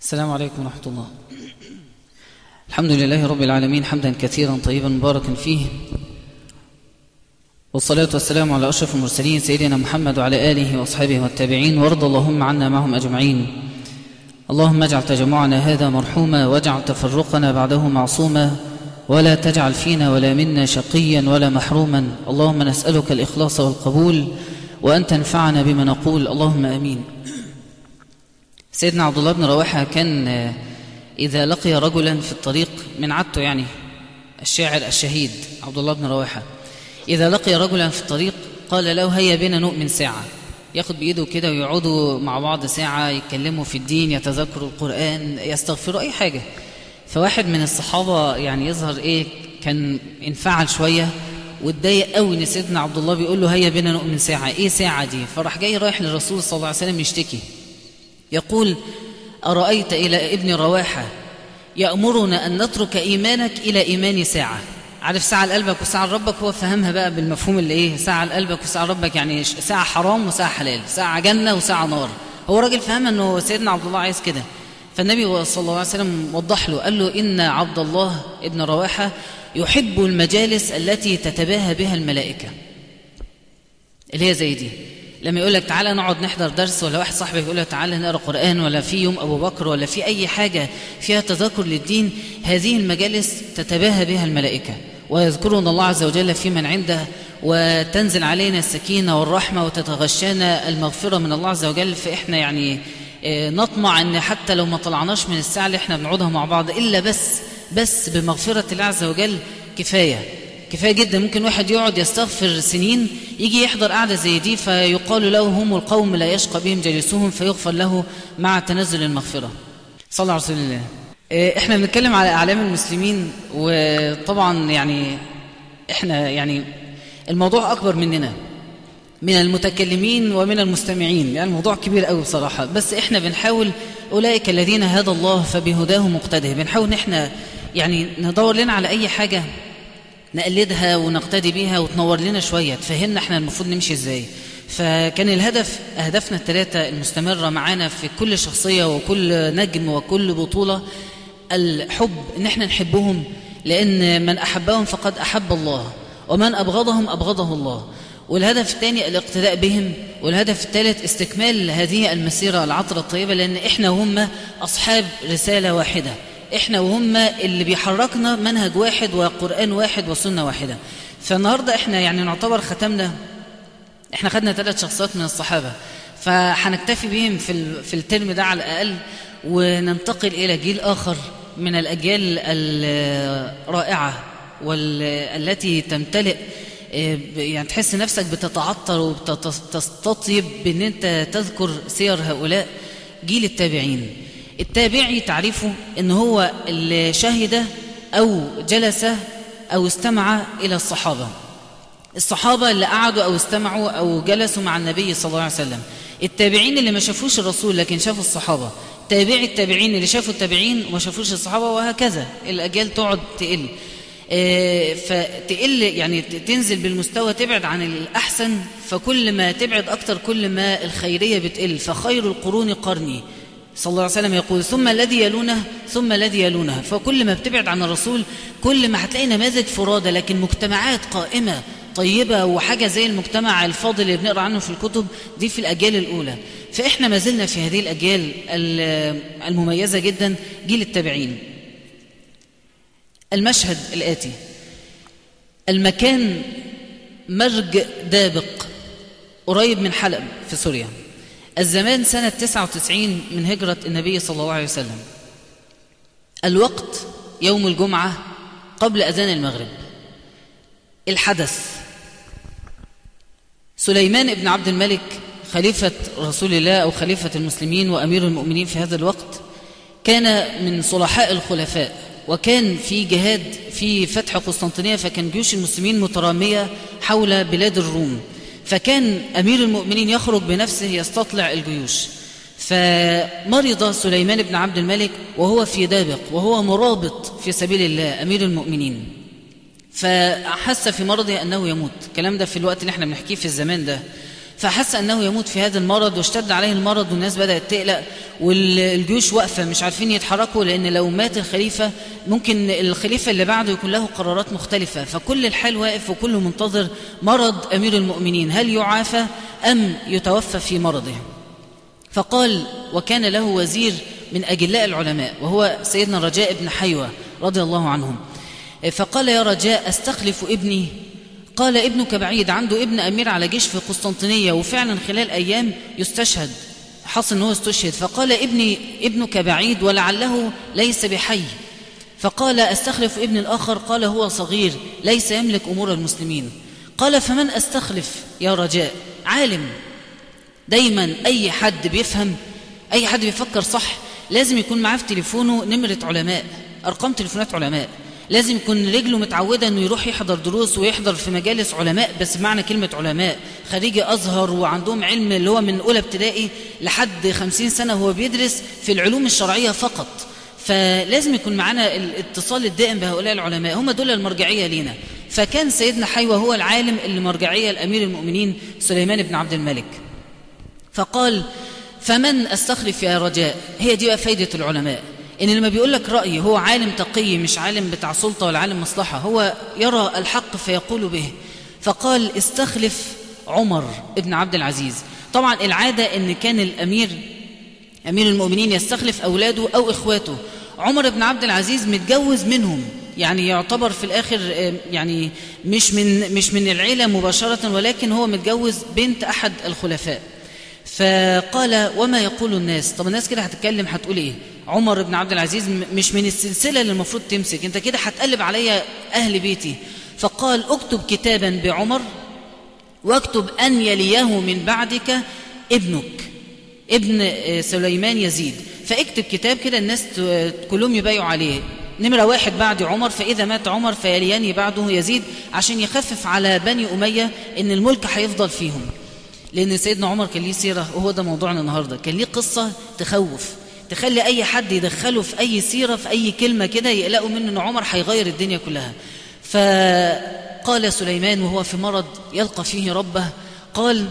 السلام عليكم ورحمة الله. الحمد لله رب العالمين حمدا كثيرا طيبا مباركا فيه. والصلاة والسلام على أشرف المرسلين سيدنا محمد وعلى آله وأصحابه والتابعين وارض اللهم عنا معهم أجمعين. اللهم اجعل تجمعنا هذا مرحوما واجعل تفرقنا بعده معصوما. ولا تجعل فينا ولا منا شقيا ولا محروما. اللهم نسألك الإخلاص والقبول وأن تنفعنا بما نقول. اللهم آمين. سيدنا عبد الله بن رواحة كان إذا لقي رجلا في الطريق من عادته يعني الشاعر الشهيد عبد الله بن رواحة إذا لقي رجلا في الطريق قال له هيا بنا نؤمن ساعة. ياخد بإيده كده ويقعدوا مع بعض ساعة يتكلموا في الدين يتذكروا القرآن يستغفروا أي حاجة. فواحد من الصحابة يعني يظهر إيه كان انفعل شوية واتضايق قوي إن سيدنا عبد الله بيقول له هيا بنا نؤمن ساعة. إيه ساعة دي؟ فراح جاي رايح للرسول صلى الله عليه وسلم يشتكي. يقول أرأيت إلى ابن رواحة يأمرنا أن نترك إيمانك إلى إيمان ساعة. عارف ساعة لقلبك وساعة لربك؟ هو فهمها بقى بالمفهوم اللي إيه؟ ساعة لقلبك وساعة لربك يعني ساعة حرام وساعة حلال ساعة جنة وساعة نار. هو راجل فهم أنه سيدنا عبد الله عايز كده. فالنبي صلى الله عليه وسلم وضح له قال له إن عبد الله ابن رواحة يحب المجالس التي تتباهى بها الملائكة. اللي هي زي دي. لما يقول لك تعالى نقعد نحضر درس ولا واحد صاحبك يقول لك تعالى نقرأ قرآن ولا في يوم أبو بكر ولا في أي حاجة فيها تذكر للدين هذه المجالس تتباهى بها الملائكة. ويذكرون الله عز وجل في من عنده وتنزل علينا السكينة والرحمة وتتغشانا المغفرة من الله عز وجل. فإحنا يعني نطمع إن حتى لو ما طلعناش من الساعة اللي إحنا بنقعدها مع بعض إلا بس بس بمغفرة الله عز وجل كفاية. كفاية جدا ممكن واحد يقعد يستغفر سنين يجي يحضر قعدة زي دي فيقال له هم القوم لا يشقى بهم جليسهم فيغفر له مع تنزل المغفرة. صلى على رسول الله إحنا بنتكلم على أعلام المسلمين وطبعا يعني إحنا يعني الموضوع أكبر مننا من المتكلمين ومن المستمعين يعني الموضوع كبير قوي بصراحة. بس إحنا بنحاول أولئك الذين هدى الله فبهداه مقتده بنحاول إن إحنا يعني ندور لنا على أي حاجة نقلدها ونقتدي بيها وتنور لنا شوية. تفهمنا إحنا المفروض نمشي إزاي. فكان الهدف أهدافنا الثلاثه المستمرة معانا في كل شخصية وكل نجم وكل بطولة الحب إن إحنا نحبهم لأن من أحبهم فقد أحب الله ومن أبغضهم أبغضه الله. والهدف الثاني الاقتداء بهم والهدف الثالث استكمال هذه المسيرة العطرة الطيبة لأن إحنا وهم أصحاب رسالة واحدة. إحنا وهم اللي بيحركنا منهج واحد وقرآن واحد وسنة واحدة. فالنهاردة إحنا يعني نعتبر ختمنا إحنا خدنا ثلاث شخصيات من الصحابة. فهنكتفي بهم في, في الترم ده على الأقل وننتقل إلى جيل آخر من الأجيال الرائعة والتي تمتلئ يعني تحس نفسك بتتعطر وتستطيب بإن أنت تذكر سير هؤلاء. جيل التابعين. التابعي تعريفه إن هو اللي شهد أو جلس أو استمع إلى الصحابة. الصحابة اللي قعدوا أو استمعوا أو جلسوا مع النبي صلى الله عليه وسلم. التابعين اللي ما شافوش الرسول لكن شافوا الصحابة. تابعي التابعين اللي شافوا التابعين وما شافوش الصحابة وهكذا. الأجيال تقعد تقل. آه فتقل يعني تنزل بالمستوى تبعد عن الأحسن. فكل ما تبعد أكتر كل ما الخيرية بتقل. فخير القرون قرني. صلى الله عليه وسلم يقول ثم الذي يلونه ثم الذي يلونه. فكل ما بتبعد عن الرسول كل ما هتلاقي نماذج فرادة لكن مجتمعات قائمة طيبة وحاجة زي المجتمع الفاضل اللي بنقرأ عنه في الكتب دي في الأجيال الأولى. فإحنا ما زلنا في هذه الأجيال المميزة جدا جيل التابعين. المشهد الآتي. المكان مرج دابق قريب من حلب في سوريا. الزمان سنة 99 من هجرة النبي صلى الله عليه وسلم. الوقت يوم الجمعة قبل أذان المغرب. الحدث. سليمان بن عبد الملك خليفة رسول الله أو خليفة المسلمين وأمير المؤمنين في هذا الوقت كان من صلحاء الخلفاء وكان في جهاد في فتح قسطنطينية فكان جيوش المسلمين مترامية حول بلاد الروم. فكان أمير المؤمنين يخرج بنفسه يستطلع الجيوش. فمرض سليمان بن عبد الملك وهو في دابق وهو مرابط في سبيل الله أمير المؤمنين. فحس في مرضه أنه يموت. الكلام ده في الوقت اللي إحنا بنحكيه في الزمان ده. فحس أنه يموت في هذا المرض واشتد عليه المرض والناس بدأت تقلق والجيوش واقفة مش عارفين يتحركوا لأن لو مات الخليفة ممكن الخليفة اللي بعده يكون له قرارات مختلفة. فكل الحال واقف وكله منتظر مرض أمير المؤمنين هل يعافى أم يتوفى في مرضه؟ فقال وكان له وزير من أجلاء العلماء وهو سيدنا رجاء بن حيوة رضي الله عنهم. فقال يا رجاء أستخلف ابني قال ابنك بعيد. عنده ابن أمير على جيش في قسطنطينية وفعلا خلال أيام يستشهد حصل أنه استشهد. فقال ابني ابنك بعيد ولعله ليس بحي. فقال أستخلف ابن الآخر؟ قال هو صغير ليس يملك أمور المسلمين. قال فمن أستخلف يا رجاء؟ عالم. دايما أي حد بيفهم أي حد بيفكر صح لازم يكون معاه في تليفونه نمرة علماء أرقام تليفونات علماء. لازم يكون رجله متعودة أنه يروح يحضر دروس ويحضر في مجالس علماء بس معنى كلمة علماء. خريجي أزهر وعندهم علم اللي هو من أولى ابتدائي لحد خمسين سنة هو بيدرس في العلوم الشرعية فقط. فلازم يكون معنا الاتصال الدائم بهؤلاء العلماء. هم دول المرجعية لينا. فكان سيدنا حيوة هو العالم اللي مرجعية لأمير المؤمنين سليمان بن عبد الملك. فقال فمن استخلف يا رجاء؟ هي دي بقى فايدة العلماء. إن لما بيقول لك رأي هو عالم تقي مش عالم بتاع سلطة ولا عالم مصلحة. هو يرى الحق فيقول به. فقال استخلف عمر ابن عبد العزيز. طبعا العادة إن كان الأمير أمير المؤمنين يستخلف أولاده أو إخواته. عمر بن عبد العزيز متجوز منهم. يعني يعتبر في الآخر يعني مش من مش من العيلة مباشرة ولكن هو متجوز بنت أحد الخلفاء. فقال وما يقول الناس؟ طب الناس كده هتتكلم هتقول إيه؟ عمر بن عبد العزيز مش من السلسلة اللي المفروض تمسك. انت كده هتقلب عليا أهل بيتي. فقال اكتب كتابا بعمر واكتب أن يليه من بعدك ابنك ابن سليمان يزيد. فاكتب كتاب كده الناس كلهم يبايعوا عليه. نمرة واحد بعد عمر فإذا مات عمر فيليان بعده يزيد عشان يخفف على بني أمية إن الملك هيفضل فيهم. لأن سيدنا عمر كان ليه سيرة وهو ده موضوعنا النهاردة. كان ليه قصة تخوف. تخلي أي حد يدخله في أي سيرة في أي كلمة كده يقلقوا منه أن عمر هيغير الدنيا كلها. فقال سليمان وهو في مرض يلقى فيه ربه قال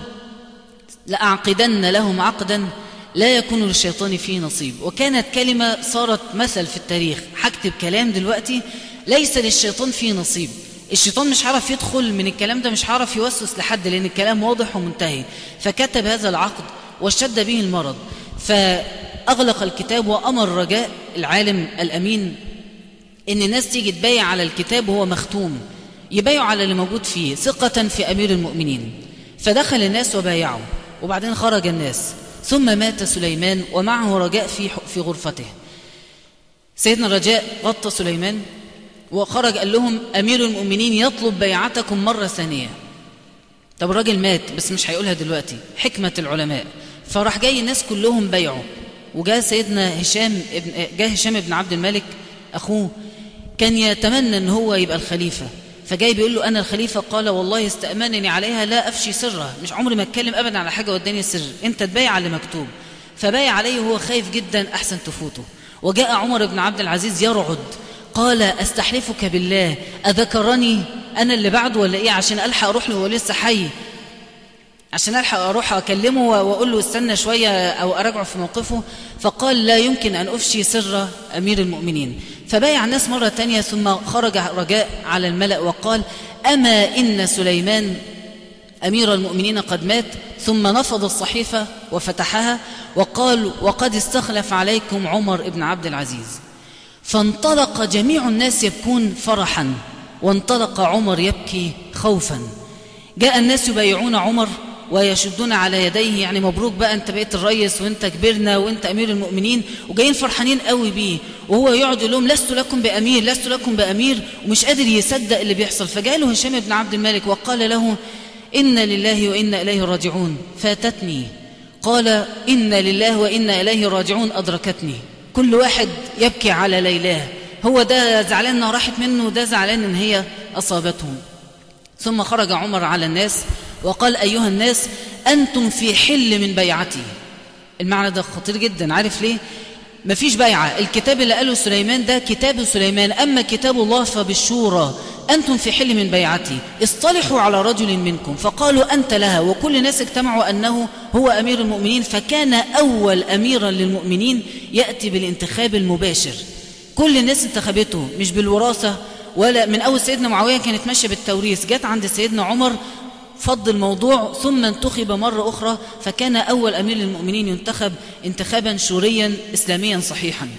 لأعقدن لهم عقدا لا يكون للشيطان فيه نصيب. وكانت كلمة صارت مثل في التاريخ. هكتب كلام دلوقتي ليس للشيطان فيه نصيب. الشيطان مش عارف يدخل من الكلام ده مش عارف يوسوس لحد لأن الكلام واضح ومنتهي. فكتب هذا العقد واشتد به المرض. فأغلق الكتاب وأمر رجاء العالم الأمين إن الناس تيجي تبايع على الكتاب وهو مختوم يبايعوا على اللي موجود فيه ثقة في أمير المؤمنين. فدخل الناس وبايعوا وبعدين خرج الناس. ثم مات سليمان ومعه رجاء في في غرفته. سيدنا رجاء غطى سليمان وخرج قال لهم أمير المؤمنين يطلب بيعتكم مرة ثانية. طب الراجل مات بس مش هيقولها دلوقتي. حكمة العلماء. فراح جاي الناس كلهم بيعوا وجاء سيدنا هشام ابن جاء هشام بن عبد الملك أخوه كان يتمنى أن هو يبقى الخليفة. فجاي بيقول له أنا الخليفة؟ قال والله استأمنني عليها لا أفشي سرها. مش عمري ما أتكلم أبدا على حاجة وداني سر. أنت تبايع على مكتوب. فبايع عليه وهو خايف جدا أحسن تفوته. وجاء عمر بن عبد العزيز يرعد. قال أستحلفك بالله؟ أذكرني أنا اللي بعده ولا إيه؟ عشان ألحق أروح له وهو لسه حي. عشان ألحق أروح أكلمه وأقول له استنى شوية أو أراجعه في موقفه فقال لا يمكن أن أفشي سر أمير المؤمنين. فبايع الناس مرة تانية ثم خرج رجاء على الملأ وقال أما إن سليمان أمير المؤمنين قد مات ثم نفض الصحيفة وفتحها وقال وقد استخلف عليكم عمر بن عبد العزيز. فانطلق جميع الناس يبكون فرحا وانطلق عمر يبكي خوفا. جاء الناس يبايعون عمر ويشدون على يديه. يعني مبروك بقى انت بقيت الريس وانت كبرنا وانت أمير المؤمنين وجايين فرحانين قوي بيه. وهو يقعد يقول لهم لست لكم بأمير لست لكم بأمير ومش قادر يصدق اللي بيحصل. فجاء له هشام بن عبد الملك وقال له إنا لله وإنا إليه راجعون. فاتتني. قال إنا لله وإنا إليه راجعون أدركتني. كل واحد يبكي على ليلاه. هو ده زعلان إنها راحت منه وده زعلان إن هي أصابتهم. ثم خرج عمر على الناس. وقال أيها الناس أنتم في حل من بيعتي المعنى ده خطير جدا عارف ليه؟ مفيش بيعة. الكتاب اللي قاله سليمان ده كتاب سليمان. أما كتاب الله فبالشورى. أنتم في حل من بيعتي اصطلحوا على رجل منكم. فقالوا أنت لها. وكل الناس اجتمعوا أنه هو أمير المؤمنين. فكان أول أميرا للمؤمنين يأتي بالانتخاب المباشر. كل الناس انتخبته مش بالوراثة ولا من أول سيدنا معاوية كانت ماشية بالتوريث. جت عند سيدنا عمر فض الموضوع ثم انتخب مرة أخرى فكان أول أمير للمؤمنين ينتخب انتخابا شوريا إسلاميا صحيحا.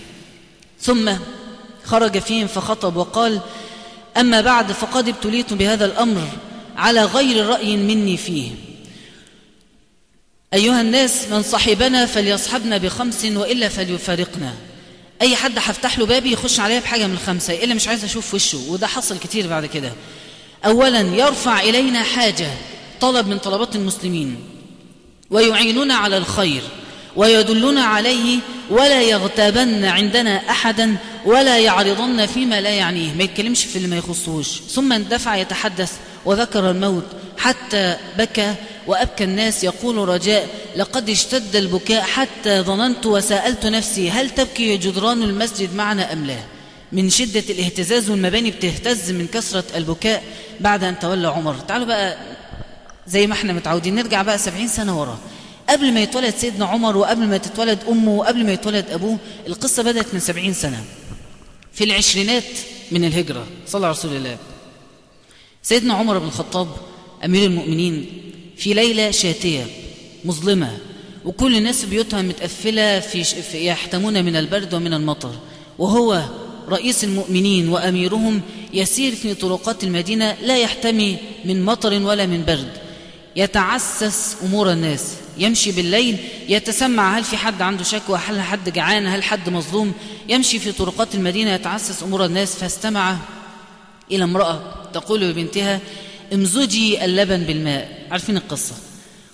ثم خرج فيهم فخطب وقال أما بعد فقد ابتليت بهذا الأمر على غير رأي مني فيه. أيها الناس من صاحبنا فليصحبنا بخمس وإلا فليفارقنا. أي حد هفتح له بابي يخش عليا بحاجة من الخمسة إلا مش عايز أشوف وشه وده حصل كتير بعد كده. أولا يرفع إلينا حاجة طلب من طلبات المسلمين. ويعيننا على الخير ويدلنا عليه ولا يغتابن عندنا أحدا ولا يعرضن فيما لا يعنيه. ما يتكلمش في اللي ما يخصوش ثم اندفع يتحدث وذكر الموت. حتى بكى وأبكى الناس. يقول رجاء لقد اشتد البكاء حتى ظننت وسألت نفسي هل تبكي جدران المسجد معنا أم لا؟ من شدة الاهتزاز والمباني بتهتز من كثرة البكاء بعد أن تولى عمر. تعالوا بقى زي ما إحنا متعودين نرجع بقى سبعين سنة ورا. قبل ما يتولد سيدنا عمر وقبل ما تتولد أمه وقبل ما يتولد أبوه القصة بدأت من سبعين سنة. في العشرينات من الهجرة صلى على رسول الله سيدنا عمر بن الخطاب أمير المؤمنين في ليلة شاتية مظلمة وكل الناس بيوتها متقفلة في, في يحتمون من البرد ومن المطر. وهو رئيس المؤمنين وأميرهم يسير في طرقات المدينة لا يحتمي من مطر ولا من برد. يتعسس أمور الناس. يمشي بالليل يتسمع هل في حد عنده شكوى هل حد جعان هل حد مظلوم. يمشي في طرقات المدينة يتعسس أمور الناس. فاستمع إلى امرأة تقول لبنتها امزجي اللبن بالماء. عارفين القصة.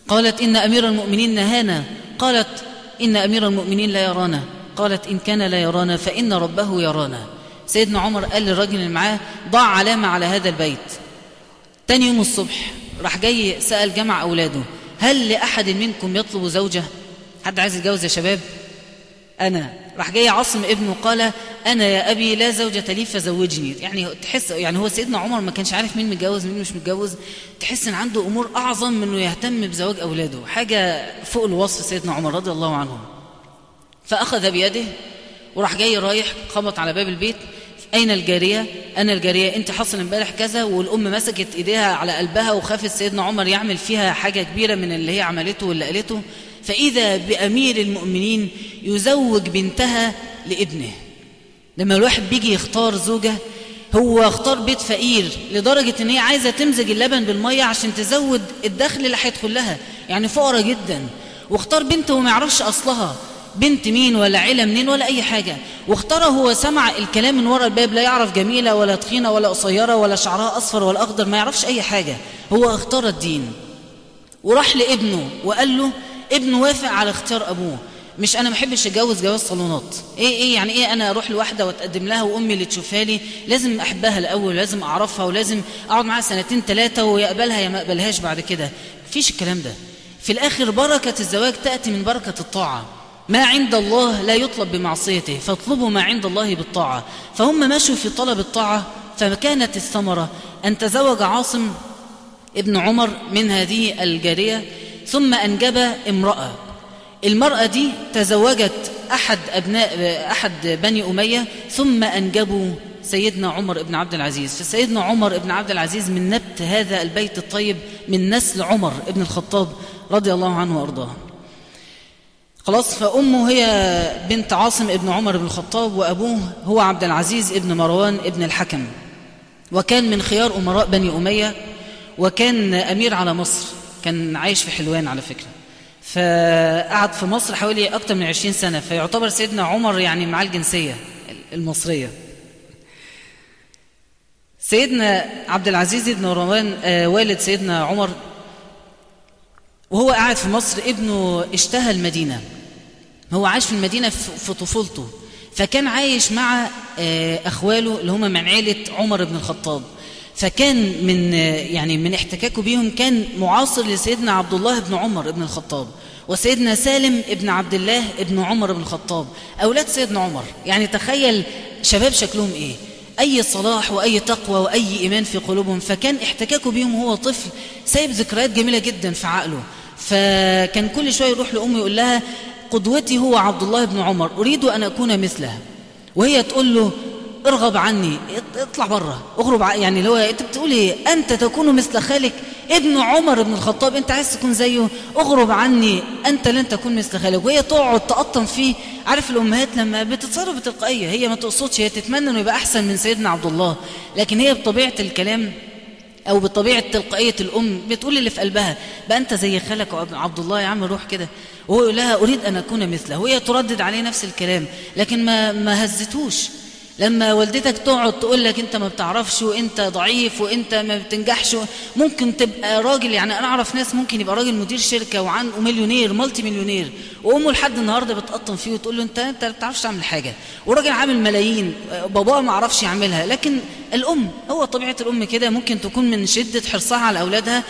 قالت إن أمير المؤمنين نهانا. قالت إن أمير المؤمنين لا يرانا. قالت إن كان لا يرانا فإن ربه يرانا. سيدنا عمر قال للراجل اللي معاه ضع علامة على هذا البيت. تاني يوم الصبح راح جاي سأل جمع أولاده هل لأحد منكم يطلب زوجة؟ حد عايز يتجوز يا شباب؟ أنا. راح جاي عاصم ابنه قال أنا يا أبي لا زوجة لي فزوجني. يعني تحس يعني هو سيدنا عمر ما كانش عارف مين متجوز مين مش متجوز. تحس إن عنده أمور أعظم من إنه يهتم بزواج أولاده. حاجة فوق الوصف سيدنا عمر رضي الله عنه. فأخذ بيده وراح جاي رايح خبط على باب البيت. أين الجارية؟ أنا الجارية أنت حصل امبارح كذا والأم مسكت إيديها على قلبها وخافت سيدنا عمر يعمل فيها حاجة كبيرة من اللي هي عملته واللي قالته. فإذا بأمير المؤمنين يزوج بنتها لابنه. لما الواحد بيجي يختار زوجة هو اختار بيت فقير لدرجة إن هي عايزة تمزج اللبن بالمية عشان تزود الدخل اللي هيدخل لها. يعني فقرة جدا. واختار بنت وما يعرفش أصلها. بنت مين ولا عيلة منين ولا أي حاجة. واختار هو سمع الكلام من ورا الباب لا يعرف جميلة ولا تخينة ولا قصيرة ولا شعرها أصفر ولا أخضر ما يعرفش أي حاجة. هو اختار الدين. وراح لابنه وقال له ابنه وافق على اختيار أبوه. مش أنا ما بحبش أتجوز جواز صالونات. إيه إيه يعني إيه أنا أروح لواحدة واتقدم لها وأمي اللي تشوفها لي؟ لازم أحبها الأول لازم أعرفها ولازم أقعد معاها سنتين ثلاثة ويقبلها يا ما اقبلهاش بعد كده. مفيش الكلام ده. في الآخر بركة الزواج تأتي من بركة الطاعة. ما عند الله لا يطلب بمعصيته فاطلبوا ما عند الله بالطاعة. فهم مشوا في طلب الطاعة فكانت الثمرة أن تزوج عاصم ابن عمر من هذه الجارية ثم أنجب امرأة. المرأة دي تزوجت أحد أبناء أحد بني أمية ثم أنجبوا سيدنا عمر بن عبد العزيز. فسيدنا عمر بن عبد العزيز من نبت هذا البيت الطيب من نسل عمر بن الخطاب رضي الله عنه وأرضاه. خلاص فأمه هي بنت عاصم ابن عمر بن الخطاب وأبوه هو عبد العزيز ابن مروان ابن الحكم. وكان من خيار أمراء بني أمية وكان أمير على مصر كان عايش في حلوان على فكرة. فقعد في مصر حوالي أكثر من عشرين سنة فيعتبر سيدنا عمر يعني معاه الجنسية المصرية. سيدنا عبد العزيز بن مروان آه والد سيدنا عمر وهو قاعد في مصر ابنه اشتهى المدينة. هو عايش في المدينة في طفولته. فكان عايش مع آه أخواله اللي هم من عيلة عمر بن الخطاب. فكان من يعني من احتكاكه بيهم كان معاصر لسيدنا عبد الله بن عمر بن الخطاب وسيدنا سالم ابن عبد الله ابن عمر بن الخطاب. أولاد سيدنا عمر. يعني تخيل شباب شكلهم إيه؟ أي صلاح وأي تقوى وأي إيمان في قلوبهم. فكان احتكاكه بيهم وهو طفل سايب ذكريات جميلة جدا في عقله. فكان كل شوية يروح لأمه يقول لها قدوتي هو عبد الله بن عمر أريد أن أكون مثله وهي تقول له ارغب عني اطلع بره اغرب يعني اللي هو انت بتقول إيه انت تكون مثل خالك ابن عمر بن الخطاب انت عايز تكون زيه اغرب عني انت لن تكون مثل خالك. وهي تقعد تقطم فيه عارف الامهات لما بتتصرف بتلقائيه هي ما تقصدش هي تتمنى إنه يبقى أحسن من سيدنا عبد الله. لكن هي بطبيعة الكلام أو بطبيعة تلقائية الأم بتقول اللي في قلبها بقى أنت زي خالك عبد الله يا عم روح كده. وهو يقول لها أريد أن أكون مثله. وهي تردد عليه نفس الكلام لكن ما ما هزتوش لما والدتك تقعد تقول لك انت ما بتعرفش وانت ضعيف وانت ما بتنجحش ممكن تبقى راجل يعني أنا اعرف ناس ممكن يبقى راجل مدير شركة وعن ومليونير مالتي مليونير وامه لحد النهارده بتقطم فيه وتقول له انت انت ما بتعرفش تعمل حاجة. وراجل عامل ملايين باباه ما عرفش يعملها لكن الام هو طبيعة الام كده ممكن تكون من شدة حرصها على اولادها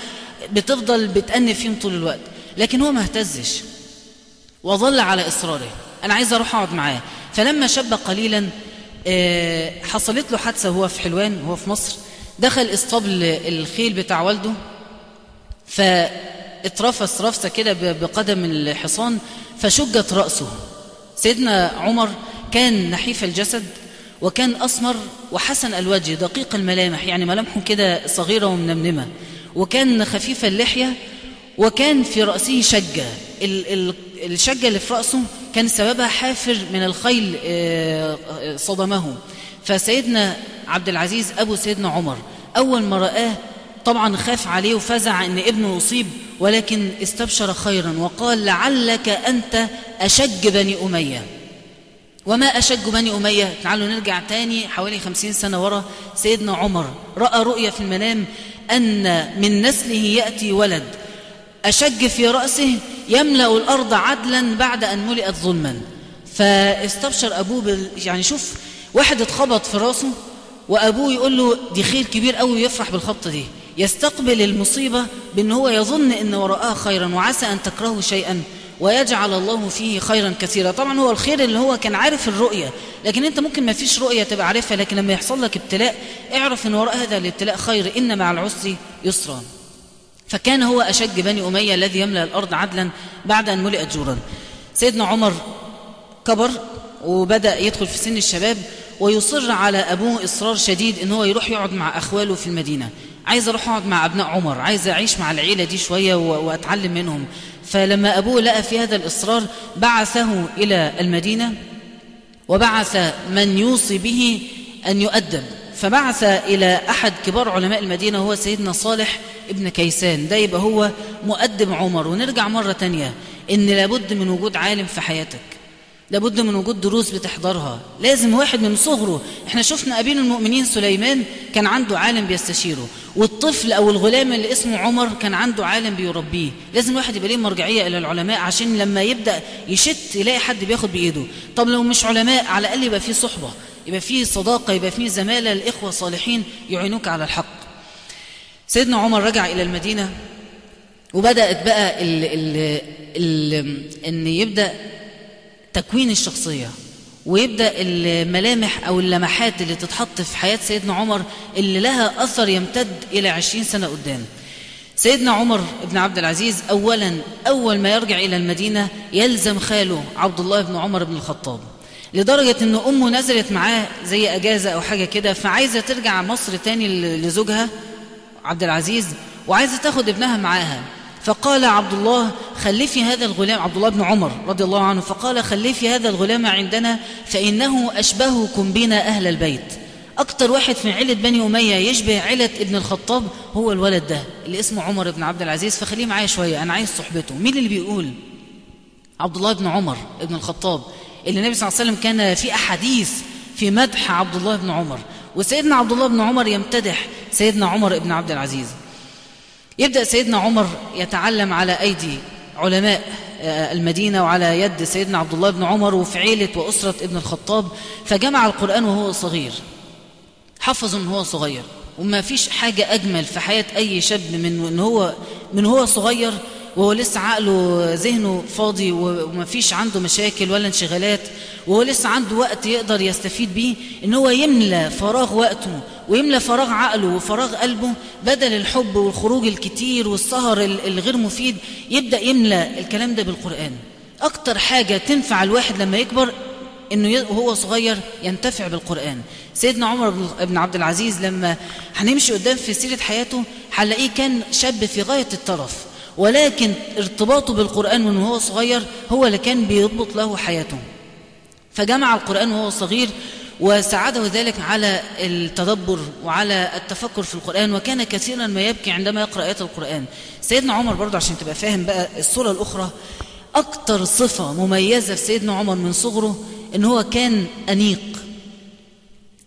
بتفضل بتأنف فيهم طول الوقت لكن هو ما اهتزش وظل على إصراره. أنا عايز أروح أقعد معاه. فلما شب قليلا حصلت له حادثة وهو في حلوان وهو في مصر. دخل اسطبل الخيل بتاع والده. فاترفس رفسة كده بقدم الحصان فشجت رأسه. سيدنا عمر كان نحيف الجسد وكان أسمر وحسن الوجه دقيق الملامح يعني ملامحه كده صغيرة ومنمنمة. وكان خفيف اللحية وكان في رأسه شجة. الشجة اللي في رأسه كان سببها حافر من الخيل صدمه فسيدنا عبد العزيز أبو سيدنا عمر أول ما رآه طبعا خاف عليه وفزع أن ابنه يصيب ولكن استبشر خيرا وقال لعلك أنت أشج بني أمية. وما أشج بني أمية؟ تعالوا نرجع تاني حوالي خمسين سنة ورا. سيدنا عمر رأى رؤية في المنام أن من نسله يأتي ولد. أشج في رأسه يملأ الأرض عدلا بعد أن ملئت ظلما. فاستبشر أبوه بال... يعني شوف واحد اتخبط في رأسه وأبوه يقول له دي خير كبير قوي يفرح بالخبطة دي. يستقبل المصيبة بأن هو يظن أن وراءها خيرا وعسى أن تكرهوا شيئا ويجعل الله فيه خيرا كثيرا. طبعا هو الخير اللي هو كان عارف الرؤية لكن أنت ممكن ما فيش رؤية تبقى عارفها لكن لما يحصل لك ابتلاء اعرف إن وراء هذا الابتلاء خير إن مع العسر يسرا. فكان هو أشج بني أمية الذي يملأ الأرض عدلا بعد أن ملئت جورا. سيدنا عمر كبر وبدأ يدخل في سن الشباب ويصر على أبوه إصرار شديد إن هو يروح يقعد مع أخواله في المدينة. عايز أروح أقعد مع أبناء عمر عايز أعيش مع العيلة دي شوية وأتعلم منهم. فلما أبوه لقى في هذا الإصرار بعثه إلى المدينة وبعث من يوصي به أن يؤدب. فبعث إلى أحد كبار علماء المدينة هو سيدنا صالح ابن كيسان. ده يبقى هو مؤدب عمر. ونرجع مرة تانية. إن لابد من وجود عالم في حياتك. لابد من وجود دروس بتحضرها. لازم واحد من صغره. إحنا شفنا أبين المؤمنين سليمان كان عنده عالم بيستشيره. والطفل أو الغلام اللي اسمه عمر كان عنده عالم بيربيه. لازم واحد يبقى ليه مرجعية إلى العلماء عشان لما يبدأ يشت يلاقي حد بياخد بإيده. طب لو مش علماء على الأقل يبقى فيه صحبة. يبقى فيه صداقة يبقى فيه زمالة الإخوة صالحين يعينوك على الحق. سيدنا عمر رجع إلى المدينة وبدأت بقى ال ال ال إن يبدأ تكوين الشخصية ويبدأ الملامح أو اللمحات اللي تتحط في حياة سيدنا عمر اللي لها أثر يمتد إلى عشرين سنة قدام. سيدنا عمر بن عبد العزيز أولا أول ما يرجع إلى المدينة يلزم خاله عبد الله بن عمر بن الخطاب. لدرجة أن أمه نزلت معاه زي أجازة أو حاجة كده فعايزة ترجع مصر تاني لزوجها عبد العزيز وعايزة تاخد ابنها معاها. فقال عبد الله خلفي هذا الغلام عبد الله بن عمر رضي الله عنه فقال خلفي هذا الغلام عندنا فإنه أشبهكم بنا أهل البيت. أكتر واحد في عيلة بني أمية يشبه عيلة ابن الخطاب هو الولد ده اللي اسمه عمر بن عبد العزيز. فخليه معايا شوية أنا عايز صحبته. مين اللي بيقول؟ عبد الله بن عمر ابن الخطاب. اللي النبي صلى الله عليه وسلم كان في أحاديث في مدح عبد الله بن عمر. وسيدنا عبد الله بن عمر يمتدح سيدنا عمر بن عبد العزيز. يبدأ سيدنا عمر يتعلم على أيدي علماء المدينة وعلى يد سيدنا عبد الله بن عمر وفي عيلة وأسرة ابن الخطاب. فجمع القرآن وهو صغير. حفظ من هو صغير. وما فيش حاجة أجمل في حياة أي شاب من إن هو من هو صغير وهو لسه عقله ذهنه فاضي ومفيش عنده مشاكل ولا انشغالات وهو لسه عنده وقت يقدر يستفيد بيه إن هو يملى فراغ وقته ويملى فراغ عقله وفراغ قلبه بدل الحب والخروج الكتير والسهر الغير مفيد يبدأ يملى الكلام ده بالقرآن. أكتر حاجة تنفع الواحد لما يكبر إنه وهو صغير ينتفع بالقرآن. سيدنا عمر بن عبد العزيز لما هنمشي قدام في سيرة حياته هنلاقيه كان شاب في غاية الطرف. ولكن ارتباطه بالقرآن من وهو صغير هو اللي كان بيضبط له حياته. فجمع القرآن وهو صغير وساعده ذلك على التدبر وعلى التفكر في القرآن وكان كثيرا ما يبكي عندما يقرأ آيات القرآن. سيدنا عمر برضه عشان تبقى فاهم بقى الصورة الأخرى أكتر صفة مميزة في سيدنا عمر من صغره إن هو كان أنيق.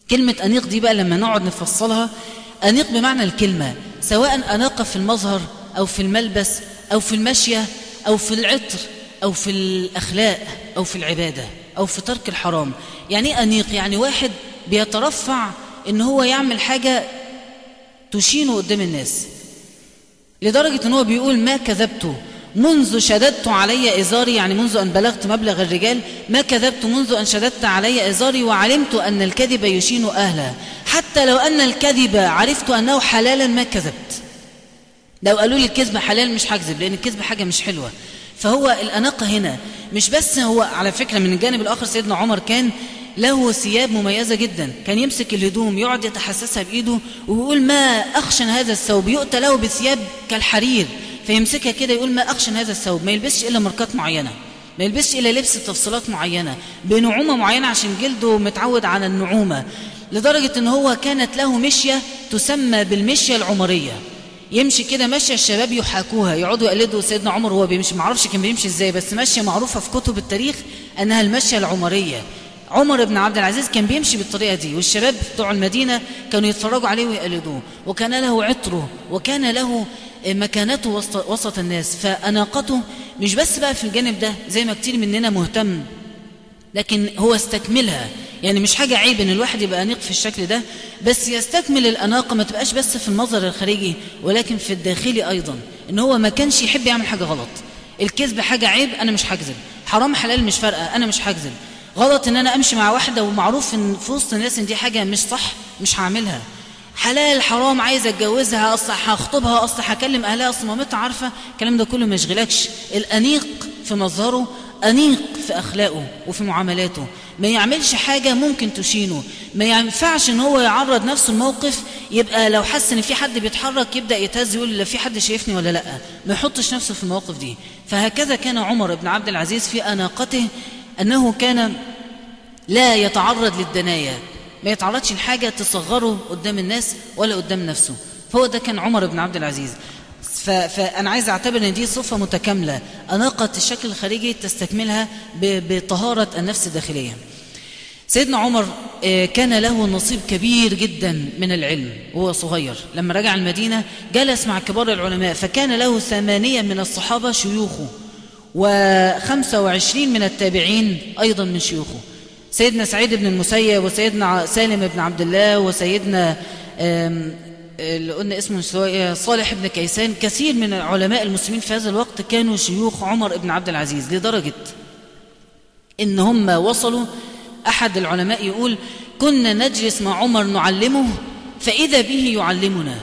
كلمة أنيق دي بقى لما نقعد نفصلها أنيق بمعنى الكلمة سواء أناقة في المظهر أو في الملبس أو في المشية أو في العطر أو في الأخلاق أو في العبادة أو في ترك الحرام. يعني إيه أنيق يعني واحد بيترفع إن هو يعمل حاجة تشينه قدام الناس. لدرجة إن هو بيقول ما كذبته منذ شددت علي إزاري يعني منذ أن بلغت مبلغ الرجال ما كذبت منذ أن شددت علي إزاري وعلمت أن الكذب يشين أهله. حتى لو أن الكذب عرفت أنه حلالا ما كذبت. لو قالوا لي الكذب حلال مش هكذب لأن الكذب حاجة مش حلوة. فهو الأناقة هنا مش بس هو على فكرة من الجانب الآخر سيدنا عمر كان له ثياب مميزة جدا كان يمسك الهدوم يقعد يتحسسها بإيده ويقول ما أخشن هذا الثوب يؤتى له بثياب كالحرير فيمسكها كده يقول ما أخشن هذا الثوب ما يلبسش إلا ماركات معينة ما يلبسش إلا لبس تفصيلات معينة بنعومة معينة عشان جلده متعود على النعومة لدرجة إن هو كانت له مشية تسمى بالمشية العمرية. يمشي كده ماشية الشباب يحاكوها. يقعدوا يقلدوا سيدنا عمر وهو بيمشي. معرفش كان بيمشي إزاي بس ماشية معروفة في كتب التاريخ إنها المشية العمرية. عمر بن عبد العزيز كان بيمشي بالطريقة دي والشباب بتوع المدينة كانوا يتفرجوا عليه ويقلدوه. وكان له عطره وكان له مكانته وسط, الناس. فأناقته مش بس بقى في الجانب ده زي ما كتير مننا مهتم. لكن هو استكملها. يعني مش حاجة عيب إن الواحد يبقى أنيق في الشكل ده بس يستكمل الأناقة ما تبقاش بس في المظهر الخارجي ولكن في الداخلي أيضا. إن هو ما كانش يحب يعمل حاجة غلط. الكذب حاجة عيب أنا مش هكذب. حرام حلال مش فارقة أنا مش هكذب. غلط إن أنا أمشي مع واحدة ومعروف إن في وسط الناس إن دي حاجة مش صح مش هعملها. حلال حرام عايز أتجوزها اصل هخطبها اصل هكلم أهلها أصل مامتها عارفة الكلام ده كله ما يشغلكش. الأنيق في مظهره أنيق في أخلاقه وفي معاملاته. ما يعملش حاجة ممكن تشينه ما ينفعش إن هو يعرض نفسه الموقف يبقى لو حس إن في حد بيتحرك يبدأ يتهز يقول في حد شايفني ولا لأ. ما يحطش نفسه في المواقف دي. فهكذا كان عمر بن عبد العزيز في أناقته أنه كان لا يتعرض للدنايا. ما يتعرضش لحاجة تصغره قدام الناس ولا قدام نفسه. فهو ده كان عمر بن عبد العزيز. فأنا عايز أعتبر أن دي صفة متكاملة. أناقة الشكل الخارجي تستكملها بطهارة النفس الداخلية. سيدنا عمر كان له نصيب كبير جدا من العلم وهو صغير. لما رجع المدينة جلس مع كبار العلماء فكان له ثمانية من الصحابة شيوخه وخمسة وعشرين من التابعين أيضا من شيوخه. سيدنا سعيد بن المسيب وسيدنا سالم بن عبد الله وسيدنا اللي قلنا اسمه صالح بن كيسان كثير من علماء المسلمين في هذا الوقت كانوا شيوخ عمر بن عبد العزيز لدرجة إن هم وصلوا أحد العلماء يقول كنا نجلس مع عمر نعلمه فإذا به يعلمنا.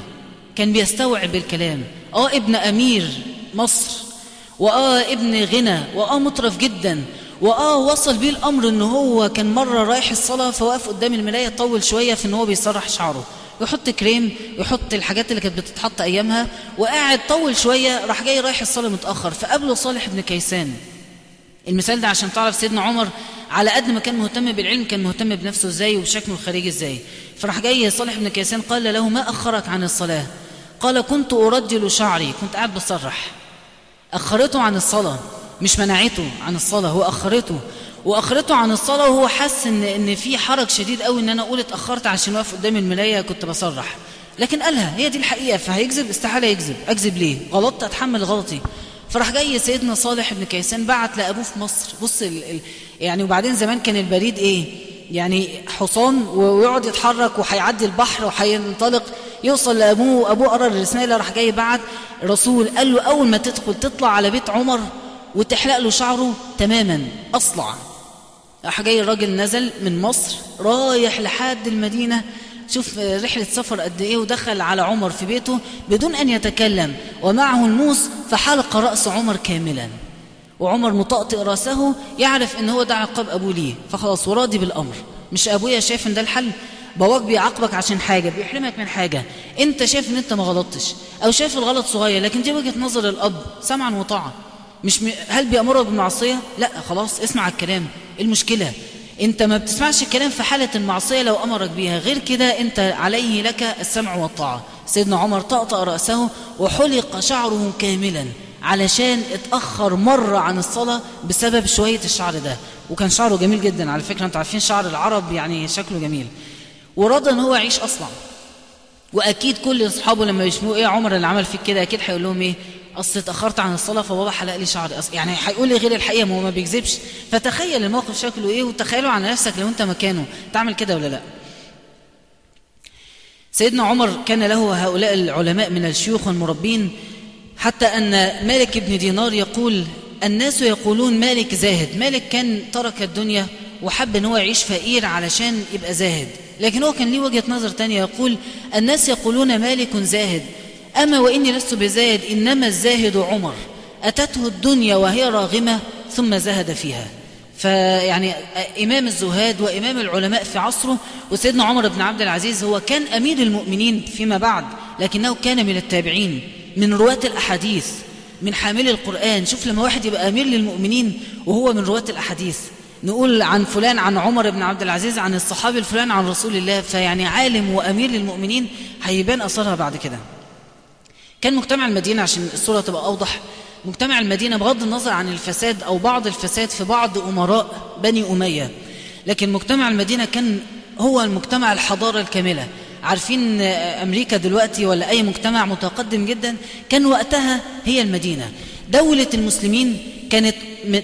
كان بيستوعب الكلام. آه ابن أمير مصر وآه ابن غنى وآه مطرف جدا وآه وصل بيه الأمر إن هو كان مرة رايح الصلاة فوقف قدام المراية طول شوية في إن هو بيسرح شعره. يحط كريم يحط الحاجات اللي كانت بتتحط أيامها وقاعد طول شوية راح جاي رايح الصلاة متأخر. فقابله صالح بن كيسان. المثال ده عشان تعرف سيدنا عمر على قد ما كان مهتم بالعلم كان مهتم بنفسه إزاي وبشكله الخارجي إزاي. فراح جاي صالح بن كيسان قال له ما أخرك عن الصلاة؟ قال كنت أرجل شعري كنت قاعد بسرح أخرته عن الصلاة مش منعته عن الصلاة هو أخرته. وأخرته عن الصلاة وهو حس إن, إن في حرج شديد قوي إن أنا أقول اتأخرت عشان واقف قدام المراية كنت بصرح. لكن قالها هي دي الحقيقة فهيكذب استحالة يكذب. أكذب ليه؟ غلطت أتحمل غلطي. فراح جاي سيدنا صالح بن كيسان بعت لأبوه في مصر. بص ال ال يعني وبعدين زمان كان البريد إيه؟ يعني حصان ويقعد يتحرك وهيعدي البحر وهينطلق. يوصل لأبوه أبوه قرر الرسالة راح جاي بعت رسول. قال له أول ما تدخل تطلع على بيت عمر وتحلق له شعره تماما أصلع. راح جاي الراجل نزل من مصر رايح لحد المدينة شوف رحلة سفر قد إيه ودخل على عمر في بيته بدون أن يتكلم ومعه الموس فحلق رأس عمر كاملا. وعمر مطأطئ رأسه يعرف إن هو ده عقاب أبوه ليه فخلاص وراضي بالأمر. مش أبويا شايف إن ده الحل؟ باباك بيعاقبك عشان حاجة بيحرمك من حاجة. أنت شايف إن أنت ما غلطتش أو شايف الغلط صغير لكن دي وجهة نظر الأب سمعا وطاعة. مش م... هل بيأمرك بالمعصية؟ لا خلاص اسمع الكلام. المشكلة؟ أنت ما بتسمعش الكلام في حالة المعصية لو أمرك بيها. غير كده أنت عليه لك السمع والطاعة. سيدنا عمر طأطأ رأسه وحلق شعره كاملا علشان اتأخر مرة عن الصلاة بسبب شوية الشعر ده. وكان شعره جميل جدا على فكرة. أنتوا عارفين شعر العرب يعني شكله جميل. ورضى إن هو يعيش أصلا. وأكيد كل أصحابه لما يشوفوا إيه عمر اللي عمل فيك كده أكيد هيقول لهم إيه؟ اصل اتأخرت عن الصلاة فبابا حلق لي شعري أصلا. يعني هيقول لي غير الحقيقة ما هو ما بيكذبش. فتخيل الموقف شكله إيه وتخيله على نفسك لو أنت مكانه. تعمل كده ولا لأ؟ سيدنا عمر كان له هؤلاء العلماء من الشيوخ والمربين حتى أن مالك بن دينار يقول الناس يقولون مالك زاهد. مالك كان ترك الدنيا وحب إن هو يعيش فقير علشان يبقى زاهد. لكن هو كان ليه وجهة نظر تانية يقول الناس يقولون مالك زاهد. أما وإني لست بزاهد إنما الزاهد عمر. أتته الدنيا وهي راغمة ثم زهد فيها. فيعني إمام الزهاد وإمام العلماء في عصره وسيدنا عمر بن عبد العزيز هو كان أمير المؤمنين فيما بعد لكنه كان من التابعين من رواة الأحاديث من حامل القرآن. شوف لما واحد يبقى أمير للمؤمنين وهو من رواة الأحاديث. نقول عن فلان عن عمر بن عبد العزيز عن الصحابي الفلان عن رسول الله. فيعني عالم وأمير للمؤمنين هيبان أثرها بعد كده. كان مجتمع المدينة عشان الصورة تبقى أوضح. مجتمع المدينة بغض النظر عن الفساد أو بعض الفساد في بعض أمراء بني أمية. لكن مجتمع المدينة كان هو المجتمع الحضارة الكاملة. عارفين أمريكا دلوقتي ولا أي مجتمع متقدم جدا؟ كان وقتها هي المدينة. دولة المسلمين كانت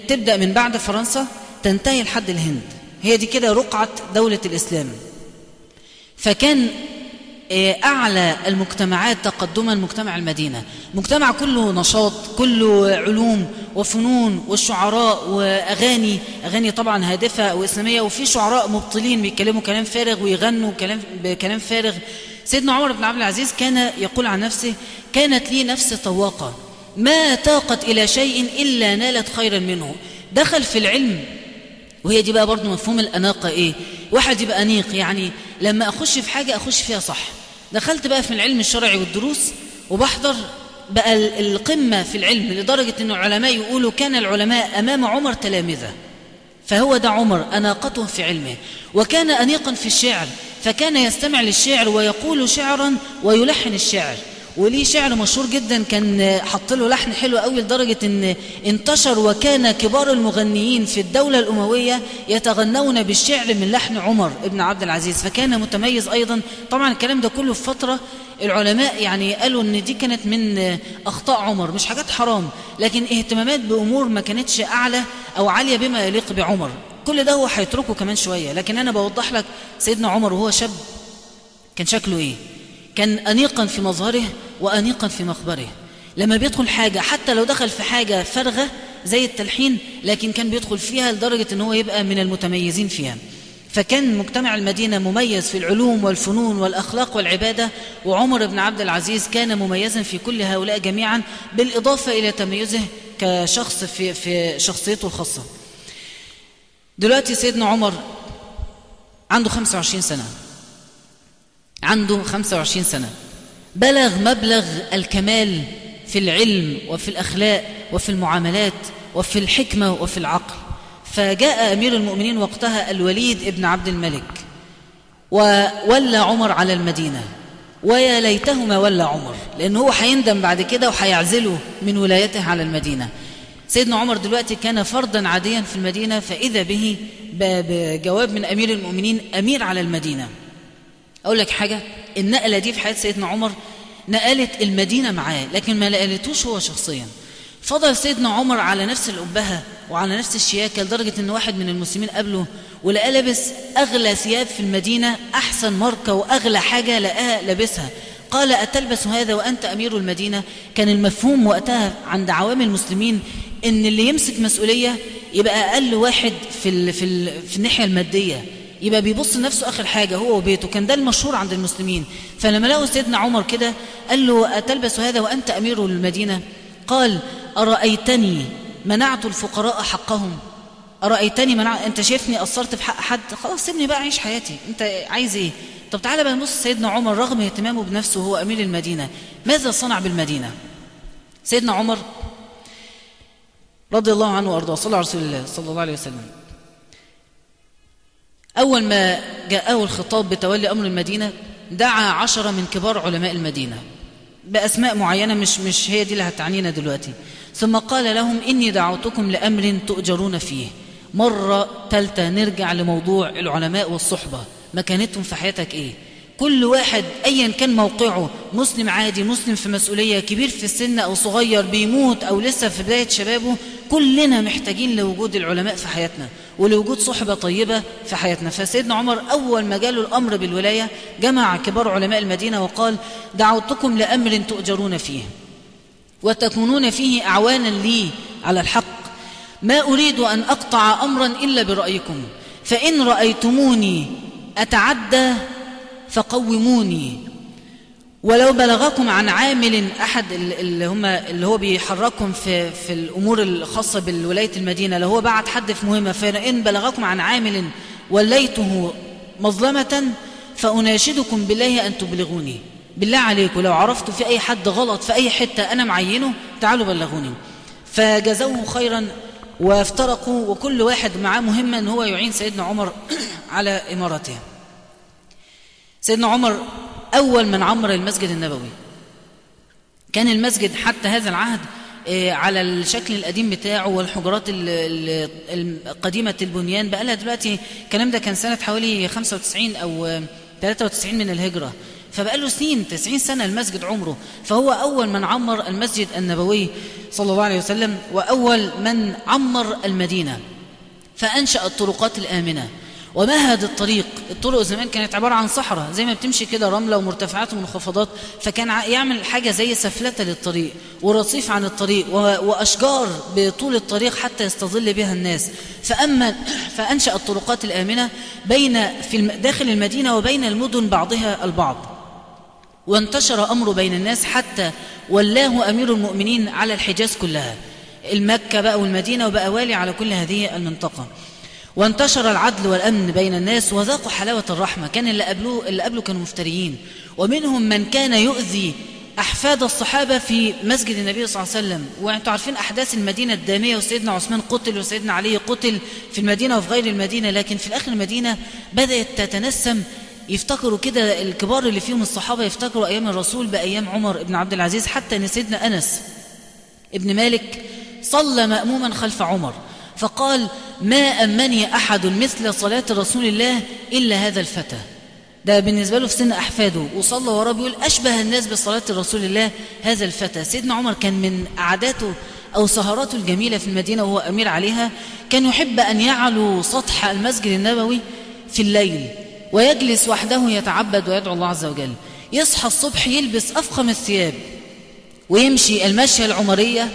تبدأ من بعد فرنسا تنتهي لحد الهند. هي دي كده رقعة دولة الإسلام. فكان أعلى المجتمعات تقدما مجتمع المدينة. مجتمع كله نشاط كله علوم وفنون والشعراء وأغاني. أغاني طبعا هادفة وإسلامية وفي شعراء مبطلين بيتكلموا كلام فارغ ويغنوا كلام بكلام فارغ. سيدنا عمر بن عبد العزيز كان يقول عن نفسه كانت لي نفس طواقة ما تاقت إلى شيء إلا نالت خيرا منه. دخل في العلم وهي دي بقى برضه مفهوم الأناقة إيه؟ واحد يبقى أنيق يعني لما أخش في حاجة أخش فيها صح. دخلت بقى في العلم الشرعي والدروس وبحضر بقى القمة في العلم لدرجة أن العلماء يقولوا كان العلماء أمام عمر تلامذة. فهو ده عمر أناقته في علمه. وكان أنيقا في الشعر فكان يستمع للشعر ويقول شعرا ويلحن الشعر. وليه شعر مشهور جدا كان حط له لحن حلو قوي لدرجة إن انتشر وكان كبار المغنيين في الدولة الأموية يتغنون بالشعر من لحن عمر ابن عبد العزيز. فكان متميز أيضا. طبعا الكلام ده كله في فترة العلماء يعني قالوا إن دي كانت من أخطاء عمر مش حاجات حرام لكن اهتمامات بأمور ما كانتش أعلى أو عالية بما يليق بعمر. كل ده هو هيتركه كمان شوية. لكن أنا بوضح لك سيدنا عمر وهو شاب كان شكله إيه؟ كان أنيقا في مظهره وأنيقا في مخبره. لما بيدخل حاجة حتى لو دخل في حاجة فارغة زي التلحين لكن كان بيدخل فيها لدرجة أنه هو يبقى من المتميزين فيها. فكان مجتمع المدينة مميز في العلوم والفنون والأخلاق والعبادة وعمر بن عبد العزيز كان مميزا في كل هؤلاء جميعا بالإضافة إلى تميزه كشخص في, في شخصيته الخاصة. دلوقتي سيدنا عمر عنده 25 سنة. عنده 25 سنة. بلغ مبلغ الكمال في العلم وفي الأخلاق وفي المعاملات وفي الحكمة وفي العقل. فجاء أمير المؤمنين وقتها الوليد ابن عبد الملك وولى عمر على المدينة. ويا ليتهما ولى عمر لأنه هو هيندم بعد كده وهيعزله من ولايته على المدينة. سيدنا عمر دلوقتي كان فردا عاديا في المدينة فإذا به بجواب من أمير المؤمنين أمير على المدينة. أقول لك حاجة النقلة دي في حياة سيدنا عمر نقلت المدينة معاه لكن ما نقلتوش هو شخصيا. فضل سيدنا عمر على نفس الأبهة وعلى نفس الشياكة لدرجة أن واحد من المسلمين قبله ولقاه لابس أغلى ثياب في المدينة أحسن ماركة وأغلى حاجة لقاها لابسها. قال أتلبس هذا وأنت أمير المدينة؟ كان المفهوم وقتها عند عوام المسلمين إن اللي يمسك مسؤولية يبقى أقل واحد في, ال في, ال في الناحية المادية. يبقى بيبص لنفسه آخر حاجة هو وبيته. كان ده المشهور عند المسلمين. فلما لقوا سيدنا عمر كده قال له أتلبس هذا وأنت أمير المدينة؟ قال أرأيتني منعت الفقراء حقهم؟ أرأيتني منع أنت شايفني قصرت في حق حد؟ خلاص سيبني بقى أعيش حياتي. أنت عايز إيه؟ طب تعالى بقى نبص سيدنا عمر رغم اهتمامه بنفسه وهو أمير المدينة. ماذا صنع بالمدينة؟ سيدنا عمر رضي الله عنه الله صلى الله عليه وسلم. أول ما جاءه الخطاب بتولي أمر المدينة دعا عشرة من كبار علماء المدينة بأسماء معينة مش, مش هي دي اللي هتعنينا دلوقتي. ثم قال لهم إني دعوتكم لأمر تؤجرون فيه. مرة تالتة نرجع لموضوع العلماء والصحبة. مكانتهم في حياتك إيه؟ كل واحد أيا كان موقعه. مسلم عادي مسلم في مسؤولية. كبير في السن أو صغير بيموت أو لسه في بداية شبابه. كلنا محتاجين لوجود العلماء في حياتنا ولوجود صحبة طيبة في حياتنا. فسيدنا عمر أول ما جاله الأمر بالولاية جمع كبار علماء المدينة وقال دعوتكم لأمر تؤجرون فيه وتكونون فيه أعوانا لي على الحق. ما أريد أن أقطع أمرا إلا برأيكم. فإن رأيتموني أتعدى فقوموني. ولو بلغكم عن عامل أحد اللي, هم اللي هو بيحرككم في, في الأمور الخاصة بالولاية المدينة لو هو بعت حد في مهمة فإن بلغكم عن عامل وليته مظلمة فأناشدكم بالله أن تبلغوني. بالله عليكم لو عرفتوا في أي حد غلط في أي حتة أنا معينه تعالوا بلغوني. فجزوه خيرا وافترقوا وكل واحد معاه مهمة أن هو يعين سيدنا عمر على إمارته. سيدنا عمر أول من عمر المسجد النبوي. كان المسجد حتى هذا العهد على الشكل القديم بتاعه والحجرات القديمة البنيان بقى لها دلوقتي. الكلام ده كان سنة حوالي 95 أو 93 من الهجرة. فبقى له سنين 90 سنة المسجد عمره. فهو أول من عمر المسجد النبوي صلى الله عليه وسلم وأول من عمر المدينة. فأنشأ الطرقات الآمنة. ومهد الطريق؟ الطرق زمان كانت عبارة عن صحراء زي ما بتمشي كده رملة ومرتفعات ومنخفضات فكان يعمل حاجة زي سفلتة للطريق ورصيف عن الطريق وأشجار بطول الطريق حتى يستظل بها الناس. فأما فأنشأ الطرقات الآمنة بين في داخل المدينة وبين المدن بعضها البعض. وانتشر أمره بين الناس حتى ولاه أمير المؤمنين على الحجاز كلها. المكة بقى والمدينة وبقى والي على كل هذه المنطقة. وانتشر العدل والأمن بين الناس وذاقوا حلاوة الرحمة. كان اللي قبلوه اللي قبله كانوا مفتريين. ومنهم من كان يؤذي أحفاد الصحابة في مسجد النبي صلى الله عليه وسلم. وأنتم عارفين أحداث المدينة الدامية وسيدنا عثمان قتل وسيدنا علي قتل في المدينة وفي غير المدينة. لكن في الآخر المدينة بدأت تتنسم. يفتكروا كده الكبار اللي فيهم الصحابة يفتكروا أيام الرسول بأيام عمر بن عبد العزيز. حتى أن سيدنا أنس ابن مالك صلى مأموما خلف عمر. فقال ما أمني أحد مثل صلاة رسول الله إلا هذا الفتى. ده بالنسبة له في سن أحفاده. وصلى وراه بيقول أشبه الناس بصلاة رسول الله هذا الفتى. سيدنا عمر كان من عاداته أو سهراته الجميلة في المدينة وهو أمير عليها كان يحب أن يعلو سطح المسجد النبوي في الليل ويجلس وحده يتعبد ويدعو الله عز وجل. يصحى الصبح يلبس أفخم الثياب ويمشي المشية العمرية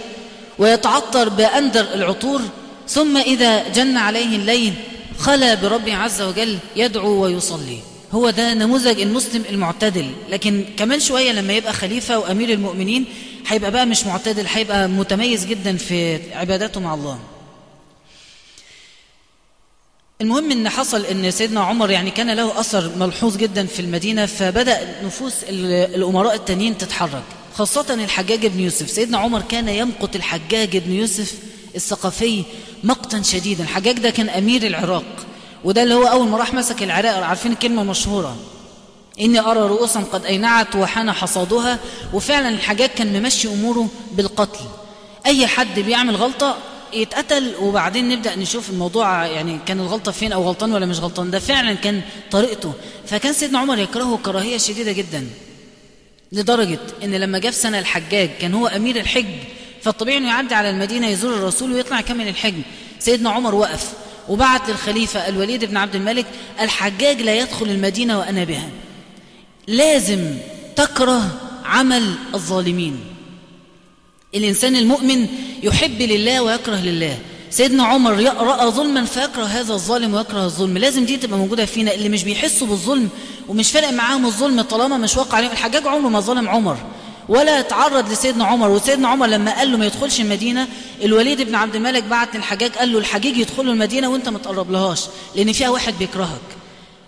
ويتعطر بأندر العطور ثم إذا جن عليه الليل خلى بربه عز وجل يدعو ويصلي. هو ده نموذج المسلم المعتدل. لكن كمان شوية لما يبقى خليفة وأمير المؤمنين هيبقى بقى مش معتدل هيبقى متميز جدا في عباداته مع الله. المهم إن حصل إن سيدنا عمر يعني كان له أثر ملحوظ جدا في المدينة فبدأ نفوس الأمراء التانيين تتحرك خاصة الحجاج بن يوسف. سيدنا عمر كان يمقت الحجاج بن يوسف الثقفي مقتا شديدا. الحجاج ده كان أمير العراق وده اللي هو أول ما راح مسك العراق. عارفين الكلمة المشهوره إني أرى رؤوسا قد أينعت وحان حصادها وفعلا الحجاج كان ممشي أموره بالقتل. أي حد بيعمل غلطة يتقتل وبعدين نبدأ نشوف الموضوع يعني كان الغلطة فين أو غلطان ولا مش غلطان. ده فعلا كان طريقته. فكان سيدنا عمر يكرهه كراهية شديدة جدا لدرجة إن لما جاء في سنة الحجاج كان هو أمير الحج فالطبيعي إنه يعدي على المدينة يزور الرسول ويطلع يكمل الحج سيدنا عمر وقف وبعت للخليفة الوليد بن عبد الملك الحجاج لا يدخل المدينة وأنا بها. لازم تكره عمل الظالمين. الإنسان المؤمن يحب لله ويكره لله. سيدنا عمر رأى ظلما فيكره هذا الظالم ويكره الظلم. لازم دي تبقى موجودة فينا. اللي مش بيحسوا بالظلم ومش فارق معاهم الظلم طالما مش واقع عليهم. الحجاج عمره ما ظلم عمر. ولا تعرض لسيدنا عمر. وسيدنا عمر لما قال له ما يدخلش المدينة الوليد بن عبد الملك بعت للحجاج قال له الحجيج يدخلوا المدينة وانت ما تقرب لهاش لأن فيها واحد بيكرهك.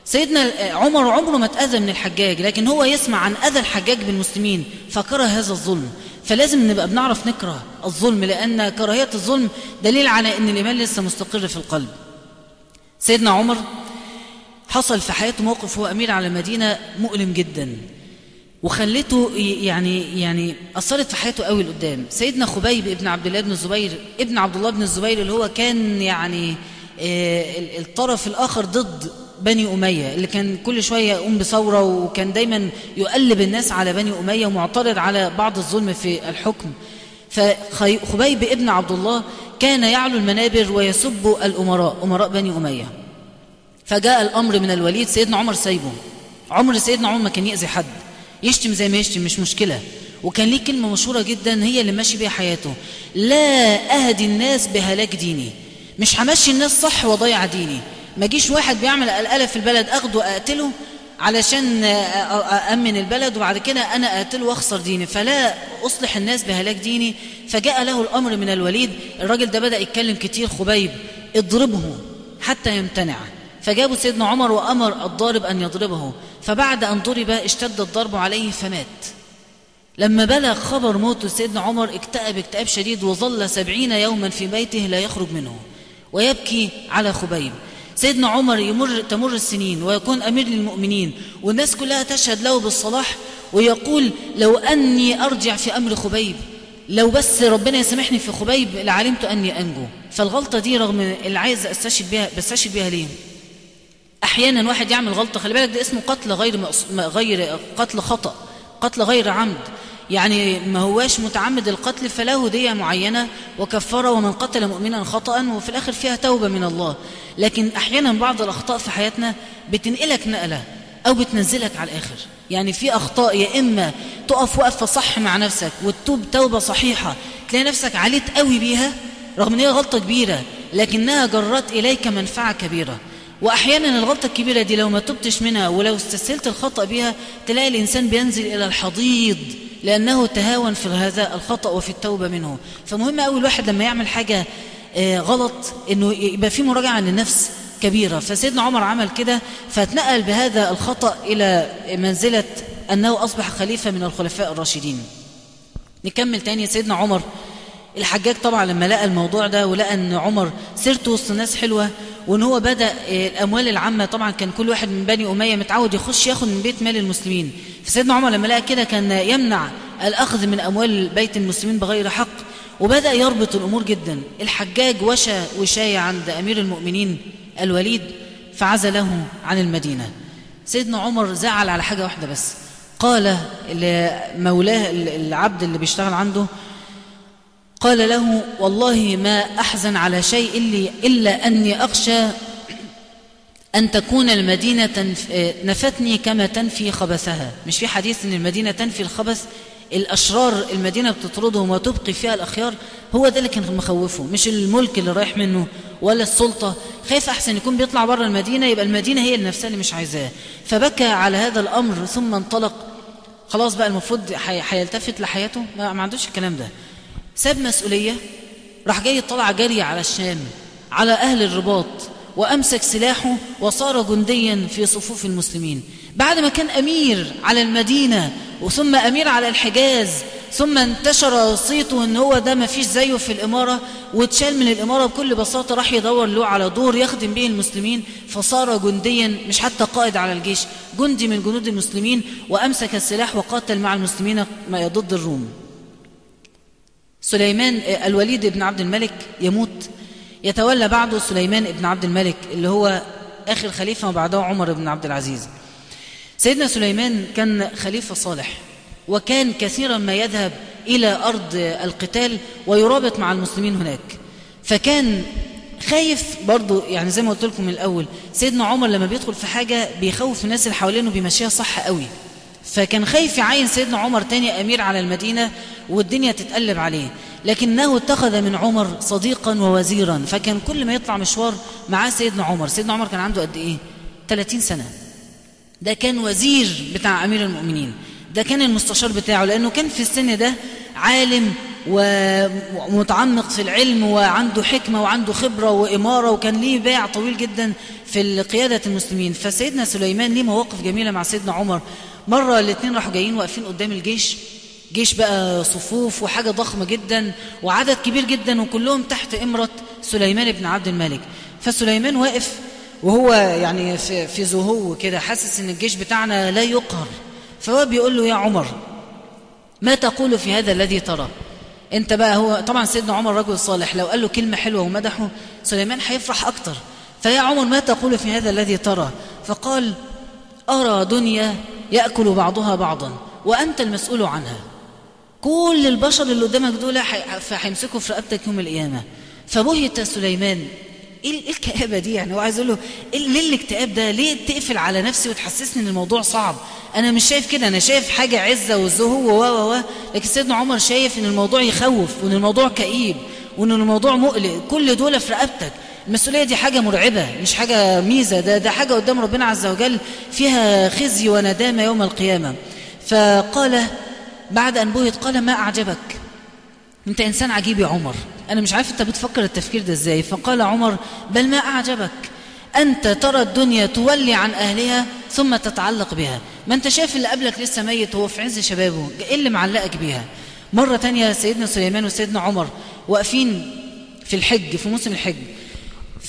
سيدنا عمر عمره ما اتأذى من الحجاج لكن هو يسمع عن أذى الحجاج بالمسلمين فكره هذا الظلم. فلازم نبقى بنعرف نكره الظلم لأن كراهية الظلم دليل على أن الإيمان لسه مستقر في القلب. سيدنا عمر حصل في حياته موقف هو أمير على المدينة مؤلم جدا. وخلته يعني يعني أثرت في حياته قوي لقدام. سيدنا خبيب ابن عبد الله بن الزبير ابن عبد الله بن الزبير اللي هو كان يعني الطرف الآخر ضد بني أمية اللي كان كل شوية يقوم بثورة وكان دايما يقلب الناس على بني أمية ومعترض على بعض الظلم في الحكم. فخبيب ابن عبد الله كان يعلو المنابر ويسب الأمراء أمراء بني أمية. فجاء الأمر من الوليد سيدنا عمر سايبه. عمر سيدنا عمر ما كان يأذي حد. يشتم زي ما يشتم مش مشكلة. وكان ليه كلمة مشهورة جدا هي اللي ماشي بيها حياته. لا أهدي الناس بهلاك ديني. مش همشي الناس صح وضيع ديني. ما جيش واحد بيعمل قلقلة في البلد أخده أقتله علشان أأمن البلد وبعد كده أنا أقتله وأخسر ديني. فلا أصلح الناس بهلاك ديني. فجاء له الأمر من الوليد. الراجل ده بدأ يتكلم كتير خبيب. اضربه حتى يمتنع. فجابوا سيدنا عمر وأمر الضارب أن يضربه فبعد أن ضرب اشتد الضرب عليه فمات. لما بلغ خبر موت سيدنا عمر اكتئب اكتئاب شديد وظل سبعين يوما في بيته لا يخرج منه ويبكي على خبيب. سيدنا عمر يمر تمر السنين ويكون أمير للمؤمنين والناس كلها تشهد له بالصلاح ويقول لو أني أرجع في أمر خبيب لو بس ربنا يسامحني في خبيب لعلمت أني أنجو. فالغلطة دي رغم اللي عايز أستشهد بها بستشهد بها ليه؟ أحيانا واحد يعمل غلطة خلي بالك ده اسمه قتل غير غير قتل خطأ قتل غير عمد. يعني ما هواش متعمد القتل فله دية معينة وكفارة ومن قتل مؤمنا خطأ وفي الآخر فيها توبة من الله. لكن أحيانا بعض الأخطاء في حياتنا بتنقلك نقلة أو بتنزلك على الآخر. يعني في أخطاء يا إما تقف وقفة صح مع نفسك وتتوب توبة صحيحة تلاقي نفسك عليت قوي بيها رغم إن هي غلطة كبيرة لكنها جرت إليك منفعة كبيرة. وأحيانا الغلطة الكبيرة دي لو ما تبتش منها ولو استسهلت الخطأ بها تلاقي الإنسان بينزل إلى الحضيض لأنه تهاون في هذا الخطأ وفي التوبة منه. فمهم أول الواحد لما يعمل حاجة غلط أنه يبقى في مراجعة للنفس كبيرة. فسيدنا عمر عمل كده فاتنقل بهذا الخطأ إلى منزلة أنه أصبح خليفة من الخلفاء الراشدين. نكمل تاني سيدنا عمر. الحجاج طبعا لما لقى الموضوع ده ولقى أن عمر سيرته وسط الناس حلوة وإن هو بدأ الأموال العامة طبعا كان كل واحد من بني أمية متعود يخش ياخد من بيت مال المسلمين. فسيدنا عمر لما لقى كده كان يمنع الأخذ من أموال بيت المسلمين بغير حق وبدأ يربط الأمور جدا. الحجاج وشى وشايه عند أمير المؤمنين الوليد فعزله عن المدينة. سيدنا عمر زعل على حاجة واحدة بس. قال لمولاه العبد اللي بيشتغل عنده قال له والله ما أحزن على شيء إلا, أني أخشى أن تكون المدينة نفتني كما تنفي خبثها. مش في حديث أن المدينة تنفي الخبث؟ الأشرار المدينة بتطردهم وتبقي فيها الأخيار هو ده اللي كان مخوفه مش الملك اللي رايح منه ولا السلطة. خايف أحسن يكون بيطلع بره المدينة يبقى المدينة هي نفسها اللي مش عايزاه. فبكى على هذا الأمر ثم انطلق. خلاص بقى المفروض هيلتفت لحياته؟ ما عندوش الكلام ده. ساب مسؤولية راح جاي طلع جري على الشام على أهل الرباط وأمسك سلاحه وصار جنديا في صفوف المسلمين. بعد ما كان أمير على المدينة وثم أمير على الحجاز ثم انتشر صيته إن هو ده ما فيش زيه في الإمارة واتشال من الإمارة بكل بساطة راح يدور له على دور يخدم به المسلمين فصار جنديا مش حتى قائد على الجيش جندي من جنود المسلمين وأمسك السلاح وقاتل مع المسلمين ضد الروم. سليمان الوليد بن عبد الملك يموت. يتولى بعده سليمان بن عبد الملك اللي هو آخر خليفة وبعده عمر بن عبد العزيز. سيدنا سليمان كان خليفة صالح وكان كثيرا ما يذهب إلى أرض القتال ويرابط مع المسلمين هناك. فكان خايف برضو يعني زي ما قلت لكم من الأول سيدنا عمر لما بيدخل في حاجة بيخوف الناس اللي حوالينه بيمشيها صح قوي. فكان خايف يعين سيدنا عمر تاني أمير على المدينة والدنيا تتقلب عليه لكنه اتخذ من عمر صديقا ووزيرا فكان كل ما يطلع مشوار معاه سيدنا عمر. سيدنا عمر كان عنده قد إيه؟ 30 سنة. ده كان وزير بتاع أمير المؤمنين. ده كان المستشار بتاعه لأنه كان في السن ده عالم ومتعمق في العلم وعنده حكمة وعنده خبرة وإمارة وكان ليه باع طويل جدا في قيادة المسلمين. فسيدنا سليمان ليه مواقف جميلة مع سيدنا عمر؟ مرة الاثنين راحوا جايين واقفين قدام الجيش. جيش بقى صفوف وحاجة ضخمة جدا وعدد كبير جدا وكلهم تحت إمرة سليمان بن عبد الملك. فسليمان واقف وهو يعني في, في زهو كده حاسس إن الجيش بتاعنا لا يقهر. فهو بيقول له يا عمر ما تقول في هذا الذي ترى؟ انت بقى هو طبعا سيدنا عمر رجل صالح لو قال له كلمة حلوة ومدحه سليمان هيفرح أكتر. فيا عمر ما تقول في هذا الذي ترى؟ فقال أرى دنيا يأكل بعضها بعضا وأنت المسؤول عنها. كل البشر اللي قدامك دول هيمسكوا في رقبتك يوم القيامة. فبهت سليمان إيه الكآبة دي؟ يعني هو عايز يقول له إيه ليه الاكتئاب ده؟ ليه تقفل على نفسي وتحسسني إن الموضوع صعب؟ أنا مش شايف كده أنا شايف حاجة عزة وزهو و و و لكن سيدنا عمر شايف إن الموضوع يخوف وإن الموضوع كئيب وإن الموضوع مقلق. كل دول في رقبتك. المسؤولية دي حاجة مرعبة مش حاجة ميزة ده, ده حاجة قدام ربنا عز وجل فيها خزي وندامة يوم القيامة. فقال بعد أن بهت قال ما أعجبك؟ أنت إنسان عجيب يا عمر. أنا مش عارف أنت بتفكر التفكير ده إزاي؟ فقال عمر بل ما أعجبك؟ أنت ترى الدنيا تولي عن أهلها ثم تتعلق بها. ما أنت شايف اللي قبلك لسه ميت وهو في عز شبابه إيه اللي معلقك بيها؟ مرة تانية سيدنا سليمان وسيدنا عمر واقفين في الحج في موسم الحج.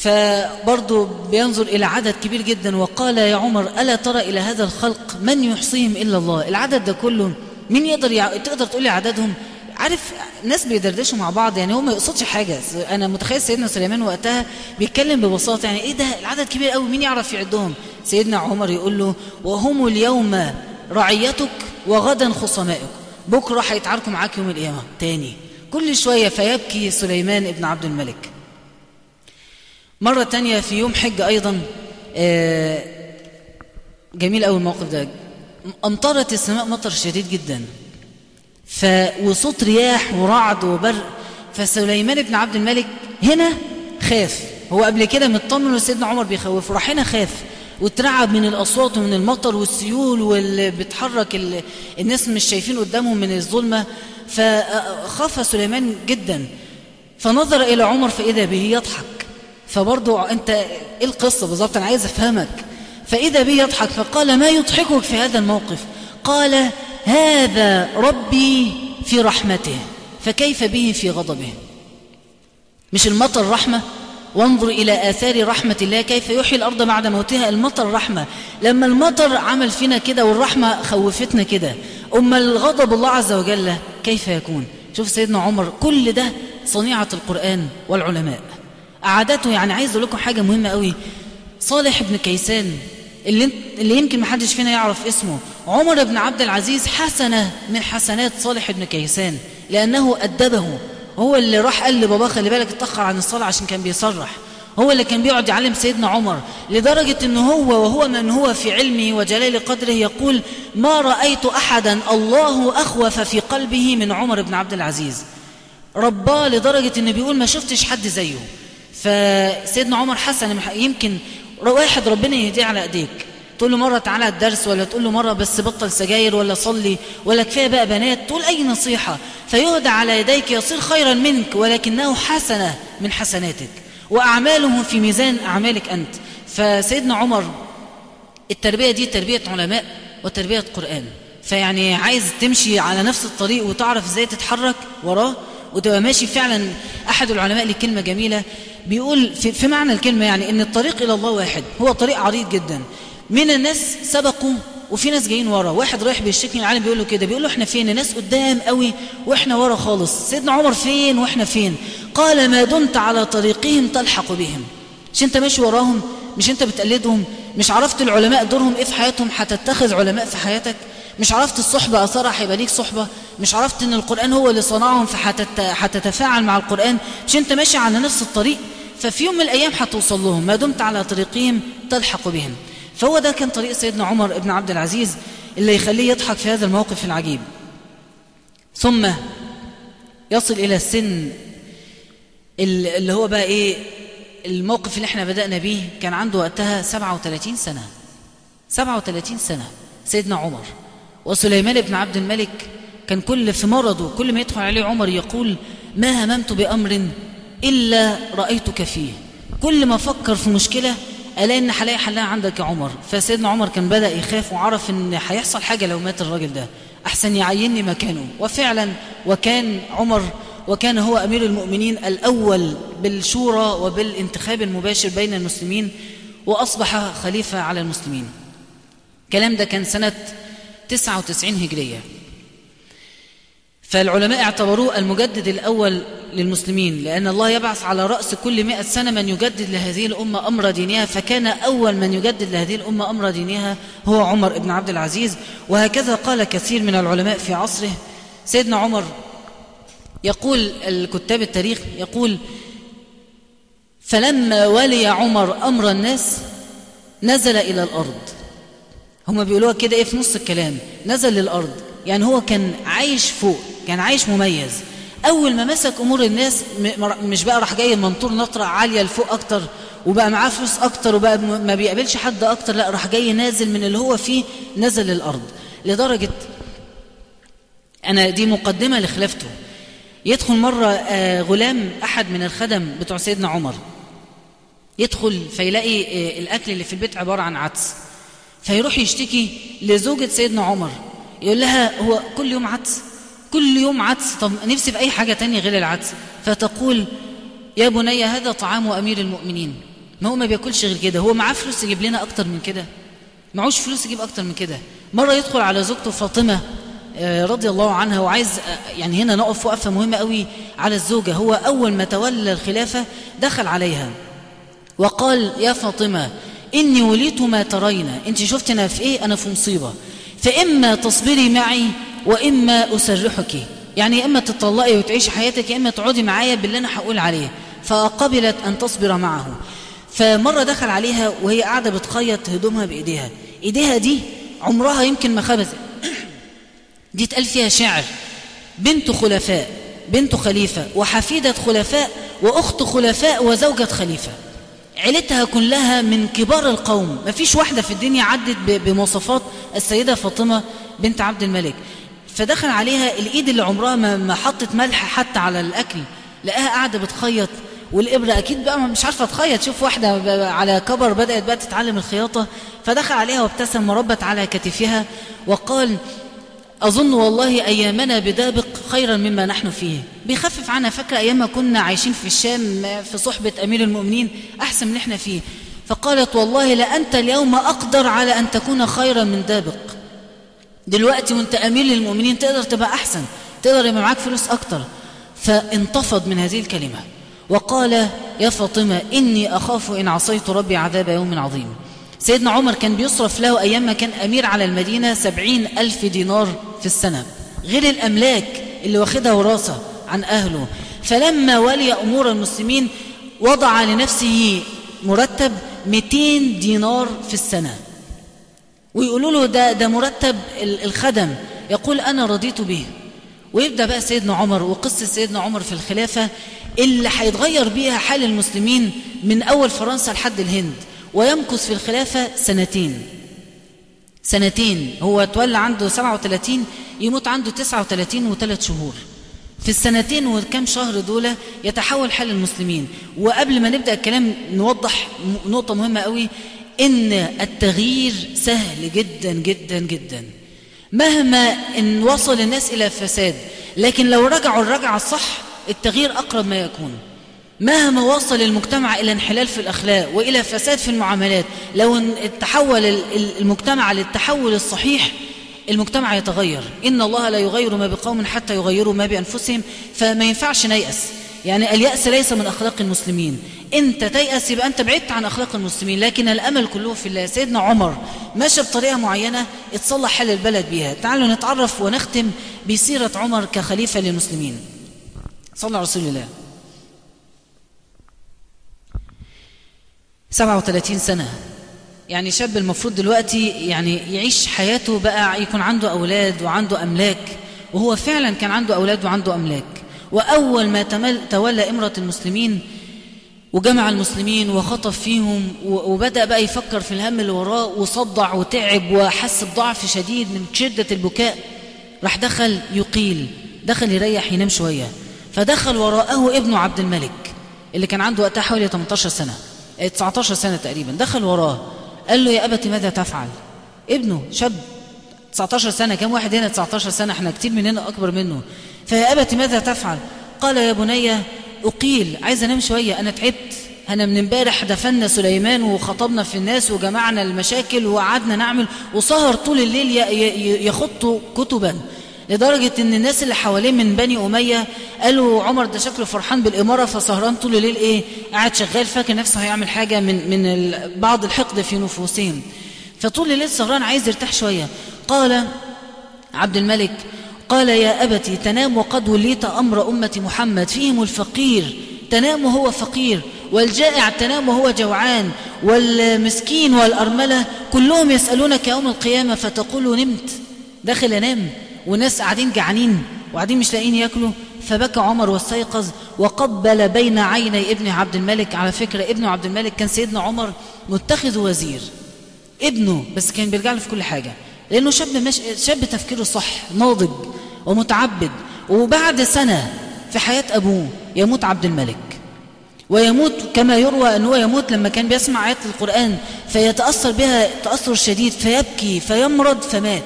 فبرضه بينظر إلى عدد كبير جدا وقال يا عمر ألا ترى إلى هذا الخلق من يحصيهم إلا الله؟ العدد ده كله مين يقدر يع... تقدر تقول لي عددهم؟ عارف ناس بيدردشوا مع بعض يعني هو ما يقصدش حاجة. أنا متخيل سيدنا سليمان وقتها بيتكلم ببساطة يعني إيه ده؟ العدد كبير قوي مين يعرف يعدهم؟ سيدنا عمر يقول له وهم اليوم رعيتك وغدا خصمائك. بكرة هيتعاركوا معاك يوم القيامة. تاني كل شوية فيبكي سليمان ابن عبد الملك. مرة تانية في يوم حج أيضا جميل أول الموقف ده. أمطرت السماء مطر شديد جدا. ف وصوت رياح ورعد وبرق فسليمان بن عبد الملك هنا خاف. هو قبل كده مطمن وسيدنا عمر بيخوفه راح هنا خاف واترعب من الأصوات ومن المطر والسيول واللي بتحرك الناس مش شايفين قدامهم من الظلمة. فخاف سليمان جدا. فنظر إلى عمر فإذا به يضحك. فبرضه أنت إيه القصة بالظبط؟ أنا عايز أفهمك. فإذا به يضحك فقال ما يضحكك في هذا الموقف؟ قال هذا ربي في رحمته. فكيف به في غضبه؟ مش المطر رحمة؟ وانظر إلى آثار رحمة الله كيف يحيي الأرض بعد موتها؟ المطر رحمة. لما المطر عمل فينا كده والرحمة خوفتنا كده أما الغضب الله عز وجل كيف يكون؟ شوف سيدنا عمر كل ده صنيعة القرآن والعلماء. أعادته يعني عايز أقول لكم حاجة مهمة قوي. صالح بن كيسان اللي, اللي يمكن ما حدش فينا يعرف اسمه عمر بن عبد العزيز حسنة من حسنات صالح بن كيسان لأنه أدبه. هو اللي راح قال لباباه خلي بالك اتأخر عن الصلاة عشان كان بيصرح. هو اللي كان بيقعد يعلم سيدنا عمر لدرجة أنه هو وهو من هو في علمه وجلال قدره يقول ما رأيت أحدا الله أخوف في قلبه من عمر بن عبد العزيز رباه لدرجة أنه بيقول ما شفتش حد زيه فسيدنا عمر حسن يمكن واحد ربنا يهديه على ايديك. تقول له مرة تعالى الدرس ولا تقول له مرة بس بطل سجاير ولا صلي ولا كفاية بقى بنات. تقول أي نصيحة. فيهدى على يديك يصير خيرا منك ولكنه حسنة من حسناتك. وأعماله في ميزان أعمالك أنت. فسيدنا عمر التربية دي تربية علماء وتربية قرآن. فيعني عايز تمشي على نفس الطريق وتعرف إزاي تتحرك وراه وتبقى ماشي فعلا أحد العلماء ليه كلمة جميلة بيقول في, في معنى الكلمة يعني إن الطريق إلى الله واحد هو طريق عريض جدا. من الناس سبقوا وفي ناس جايين ورا. واحد رايح بيشتكي العالم بيقول له كده بيقول له إحنا فين؟ الناس قدام قوي وإحنا ورا خالص. سيدنا عمر فين وإحنا فين؟ قال ما دمت على طريقهم تلحق بهم. مش أنت ماشي وراهم؟ مش أنت بتقلدهم؟ مش عرفت العلماء دورهم إيه في حياتهم؟ هتتخذ علماء في حياتك؟ مش عرفت الصحبة أثرها هيبقى ليك صحبة. مش عرفت إن القرآن هو اللي صنعهم فهتتفاعل مع القرآن. مش أنت ماشي على نفس الطريق؟ ففي يوم من الأيام هتوصل لهم. ما دمت على طريقهم تلحق بهم. فهو ده كان طريق سيدنا عمر بن عبد العزيز اللي يخليه يضحك في هذا الموقف العجيب. ثم يصل إلى السن اللي هو بقى إيه؟ الموقف اللي إحنا بدأنا بيه كان عنده وقتها 37 سنة. 37 سنة سيدنا عمر. وسليمان بن عبد الملك كان كل في مرضه كل ما يدخل عليه عمر يقول ما هممت بأمر إلا رأيتك فيه. كل ما فكر في مشكلة ألاقي إن هلاقي حلها عندك يا عمر. فسيدنا عمر كان بدأ يخاف وعرف إن هيحصل حاجة لو مات الراجل ده. أحسن يعيني مكانه. وفعلا وكان عمر وكان هو أمير المؤمنين الأول بالشورى وبالانتخاب المباشر بين المسلمين وأصبح خليفة على المسلمين. الكلام ده كان سنة 99 هجرية. فالعلماء اعتبروه المجدد الأول للمسلمين لأن الله يبعث على رأس كل مئة سنة من يجدد لهذه الأمة أمر دينها فكان أول من يجدد لهذه الأمة أمر دينها هو عمر بن عبد العزيز. وهكذا قال كثير من العلماء في عصره. سيدنا عمر يقول الكتاب التاريخ يقول فلما ولي عمر أمر الناس نزل إلى الأرض. هم بيقولوها كده إيه في نص الكلام. نزل للأرض. يعني هو كان عايش فوق. كان عايش مميز. أول ما مسك أمور الناس مش بقى راح جاي منطور نطرة عالية لفوق أكتر وبقى معاه فلوس أكتر وبقى ما بيقابلش حد أكتر لا راح جاي نازل من اللي هو فيه نزل للأرض. لدرجة أنا دي مقدمة لخلافته. يدخل مرة غلام أحد من الخدم بتوع سيدنا عمر. يدخل فيلاقي الأكل اللي في البيت عبارة عن عدس. فيروح يشتكي لزوجة سيدنا عمر. يقول لها هو كل يوم عدس كل يوم عدس طب نفسي في أي حاجة تانية غير العدس فتقول يا بني هذا طعام أمير المؤمنين. ما هو ما بياكلش غير كده؟ هو معاه فلوس يجيب لنا أكتر من كده. معوش فلوس يجيب أكتر من كده. مرة يدخل على زوجته فاطمة رضي الله عنها وعايز يعني هنا نقف وقفة مهمة قوي على الزوجة. هو أول ما تولى الخلافة دخل عليها وقال يا فاطمة إني وليت ما ترين. أنت شفت أنا في إيه؟ أنا في مصيبة. فإما تصبري معي وإما أسرحك. يعني يا إما تطلقي وتعيشي حياتك يا إما تقعدي معايا باللي أنا هقول عليه. فقبلت أن تصبر معه. فمرة دخل عليها وهي قاعدة بتخيط هدومها بإيديها. إيديها دي عمرها يمكن ما خبزت دي اتقال فيها شعر بنت خلفاء بنت خليفة وحفيدة خلفاء وأخت خلفاء وزوجة خليفة. عيلتها كلها من كبار القوم. ما فيش واحدة في الدنيا عدت بمواصفات السيدة فاطمة بنت عبد الملك. فدخل عليها الإيد اللي عمرها ما حطت ملح حتى على الأكل. لقاها قاعدة بتخيط. والإبرة أكيد بقى مش عارفة تخيط. شوف واحدة على كبر بدأت بقى تتعلم الخياطة. فدخل عليها وابتسم وربت على كتفها وقال أظن والله أيامنا بدابق خيرا مما نحن فيه. بيخفف عنها فاكرة أيام ما كنا عايشين في الشام في صحبة أمير المؤمنين أحسن من إحنا فيه. فقالت والله لأنت اليوم أقدر على أن تكون خيرا من دابق. دلوقتي وأنت أمير للمؤمنين تقدر تبقى أحسن تقدر يبقى معاك فلوس أكتر. فانتفض من هذه الكلمة وقال يا فاطمة إني أخاف إن عصيت ربي عذاب يوم عظيم. سيدنا عمر كان بيصرف له أيام ما كان أمير على المدينة سبعين ألف دينار في السنة. غير الأملاك اللي واخدها وراثة عن أهله. فلما ولي أمور المسلمين وضع لنفسه مرتب 200 دينار في السنة. ويقولوا له ده, ده مرتب الخدم. يقول أنا رضيت به. ويبدأ بقى سيدنا عمر وقصة سيدنا عمر في الخلافة اللي هيتغير بيها حال المسلمين من أول فرنسا لحد الهند. ويمكث في الخلافة سنتين. سنتين. هو تولى عنده 37 يموت عنده 39 وثلاث شهور. في السنتين وكم شهر دول يتحول حال المسلمين. وقبل ما نبدأ الكلام نوضح نقطة مهمة قوي. إن التغيير سهل جدا جدا جدا. مهما إن وصل الناس إلى فساد لكن لو رجعوا الرجعة الصح التغيير أقرب ما يكون. مهما وصل المجتمع إلى انحلال في الأخلاق وإلى فساد في المعاملات لو تحول المجتمع للتحول الصحيح المجتمع يتغير. إن الله لا يغير ما بقوم حتى يغيروا ما بأنفسهم فما ينفعش نيأس. يعني اليأس ليس من أخلاق المسلمين. أنت تيأس يبقى أنت بعدت عن أخلاق المسلمين لكن الأمل كله في الله. سيدنا عمر ماشى بطريقة معينة اتصلح حال البلد بيها. تعالوا نتعرف ونختم بسيرة عمر كخليفة للمسلمين. صلى رسول الله 37 سنة. يعني شاب المفروض دلوقتي يعني يعيش حياته بقى يكون عنده أولاد وعنده أملاك وهو فعلا كان عنده أولاد وعنده أملاك. وأول ما تولى إمرة المسلمين وجمع المسلمين وخطف فيهم وبدأ بقى يفكر في الهم اللي وراه وصدع وتعب وحس بضعف شديد من شدة البكاء راح دخل يقيل دخل يريح ينام شوية. فدخل وراءه ابنه عبد الملك اللي كان عنده وقتها حوالي 18 سنة. 19 سنة تقريبا دخل وراه قال له يا أبتي ماذا تفعل؟ ابنه شاب 19 سنة كم واحد هنا 19 سنة إحنا كتير مننا أكبر منه. فيا أبتي ماذا تفعل؟ قال يا بني أقيل عايز أنام شوية أنا تعبت. أنا من امبارح دفنا سليمان وخطبنا في الناس وجمعنا المشاكل وقعدنا نعمل وسهر طول الليل يخط كتبا. لدرجة إن الناس اللي حواليه من بني أمية قالوا عمر ده شكله فرحان بالإمارة فسهران طول الليل إيه؟ قاعد شغال فاكر نفسه هيعمل حاجة من, من بعض الحقد في نفوسهم. فطول الليل سهران عايز يرتاح شوية. قال عبد الملك قال يا أبتي تنام وقد وليت أمر أمة محمد. فيهم الفقير تنام وهو فقير. والجائع تنام وهو جوعان. والمسكين والأرملة كلهم يسألونك يوم القيامة فتقول نمت. داخل أنام وناس قاعدين جعانين وقاعدين مش لاقيين ياكلوا. فبكى عمر واستيقظ وقبل بين عيني ابن عبد الملك. على فكرة ابن عبد الملك كان سيدنا عمر متخذ وزير. ابنه بس كان بيرجع له في كل حاجة. لأنه شاب, مش شاب تفكيره صح ناضج ومتعبد. وبعد سنة في حياة أبوه يموت عبد الملك. ويموت كما يروى أنه يموت لما كان بيسمع آيات القرآن. فيتأثر بها تأثر شديد فيبكي فيمرض فمات.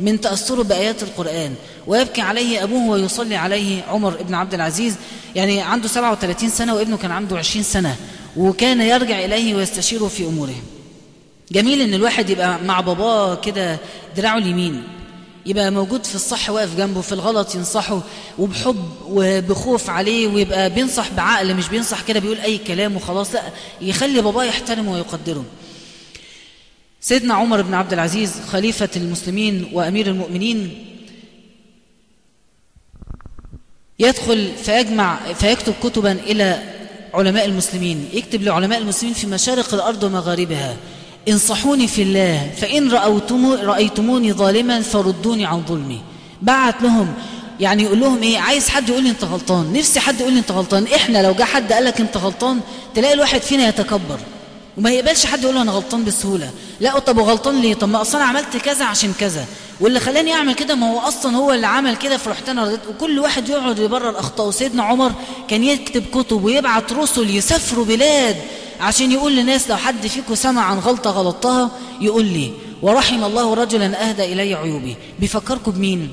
من تأثره بآيات القرآن. ويبكي عليه أبوه ويصلي عليه عمر بن عبد العزيز. يعني عنده 37 سنة وابنه كان عنده 20 سنة. وكان يرجع إليه ويستشيره في أموره. جميل إن الواحد يبقى مع باباه كده دراعه اليمين. يبقى موجود في الصح واقف جنبه في الغلط ينصحه وبحب وبخوف عليه ويبقى بينصح بعقل مش بينصح كده بيقول أي كلام وخلاص. لا يخلي باباه يحترمه ويقدره. سيدنا عمر بن عبد العزيز خليفة المسلمين وأمير المؤمنين يدخل فيجمع فيكتب كتبا إلى علماء المسلمين. يكتب لعلماء المسلمين في مشارق الأرض ومغاربها. انصحوني في الله فإن رأيتمو رأيتموني ظالما فردوني عن ظلمي. بعت لهم يعني يقول لهم إيه عايز حد يقول لي أنت غلطان نفسي حد يقول لي أنت غلطان. إحنا لو جه حد قال لك أنت غلطان تلاقي الواحد فينا يتكبر. وما يقبلش حد يقول له أنا غلطان بسهولة. لا طب وغلطان ليه؟ طب ما أصلا عملت كذا عشان كذا. واللي خلاني أعمل كده ما هو أصلا هو اللي عمل كده فرحت أنا رضيت. وكل واحد يقعد يبرر اخطائه سيدنا عمر كان يكتب كتب ويبعت رسل يسافروا بلاد عشان يقول للناس لو حد فيكم سمع عن غلطة غلطتها يقول لي ورحم الله رجلا أهدى إلي عيوبي بيفكركم بمين؟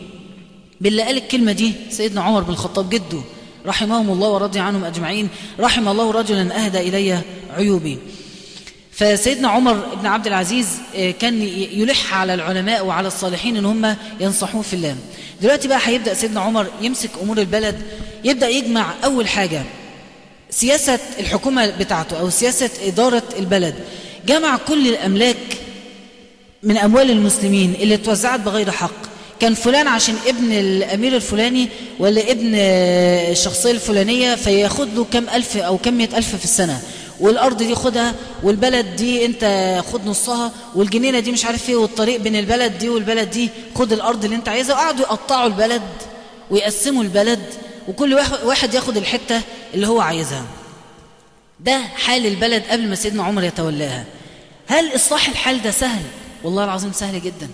باللي قال الكلمة دي سيدنا عمر بن الخطاب جده. رحمهم الله ورضي عنهم أجمعين. رحم الله رجلا أهدى إلي عيوبي. فسيدنا عمر بن عبد العزيز كان يلح على العلماء وعلى الصالحين إن هم ينصحوه في الله. دلوقتي بقى هيبدأ سيدنا عمر يمسك أمور البلد يبدأ يجمع أول حاجة سياسة الحكومة بتاعته أو سياسة إدارة البلد. جمع كل الأملاك من أموال المسلمين اللي اتوزعت بغير حق. كان فلان عشان ابن الأمير الفلاني ولا ابن الشخصية الفلانية فياخد له كم ألف أو كم مئة ألف في السنة. والأرض دي خدها والبلد دي أنت خد نصها والجنينة دي مش عارف إيه والطريق بين البلد دي والبلد دي خد الأرض اللي أنت عايزها وقعدوا يقطعوا البلد ويقسموا البلد وكل واحد ياخد الحتة اللي هو عايزها. ده حال البلد قبل ما سيدنا عمر يتولاها. هل اصلاح الحال ده سهل؟ والله العظيم سهل جدا.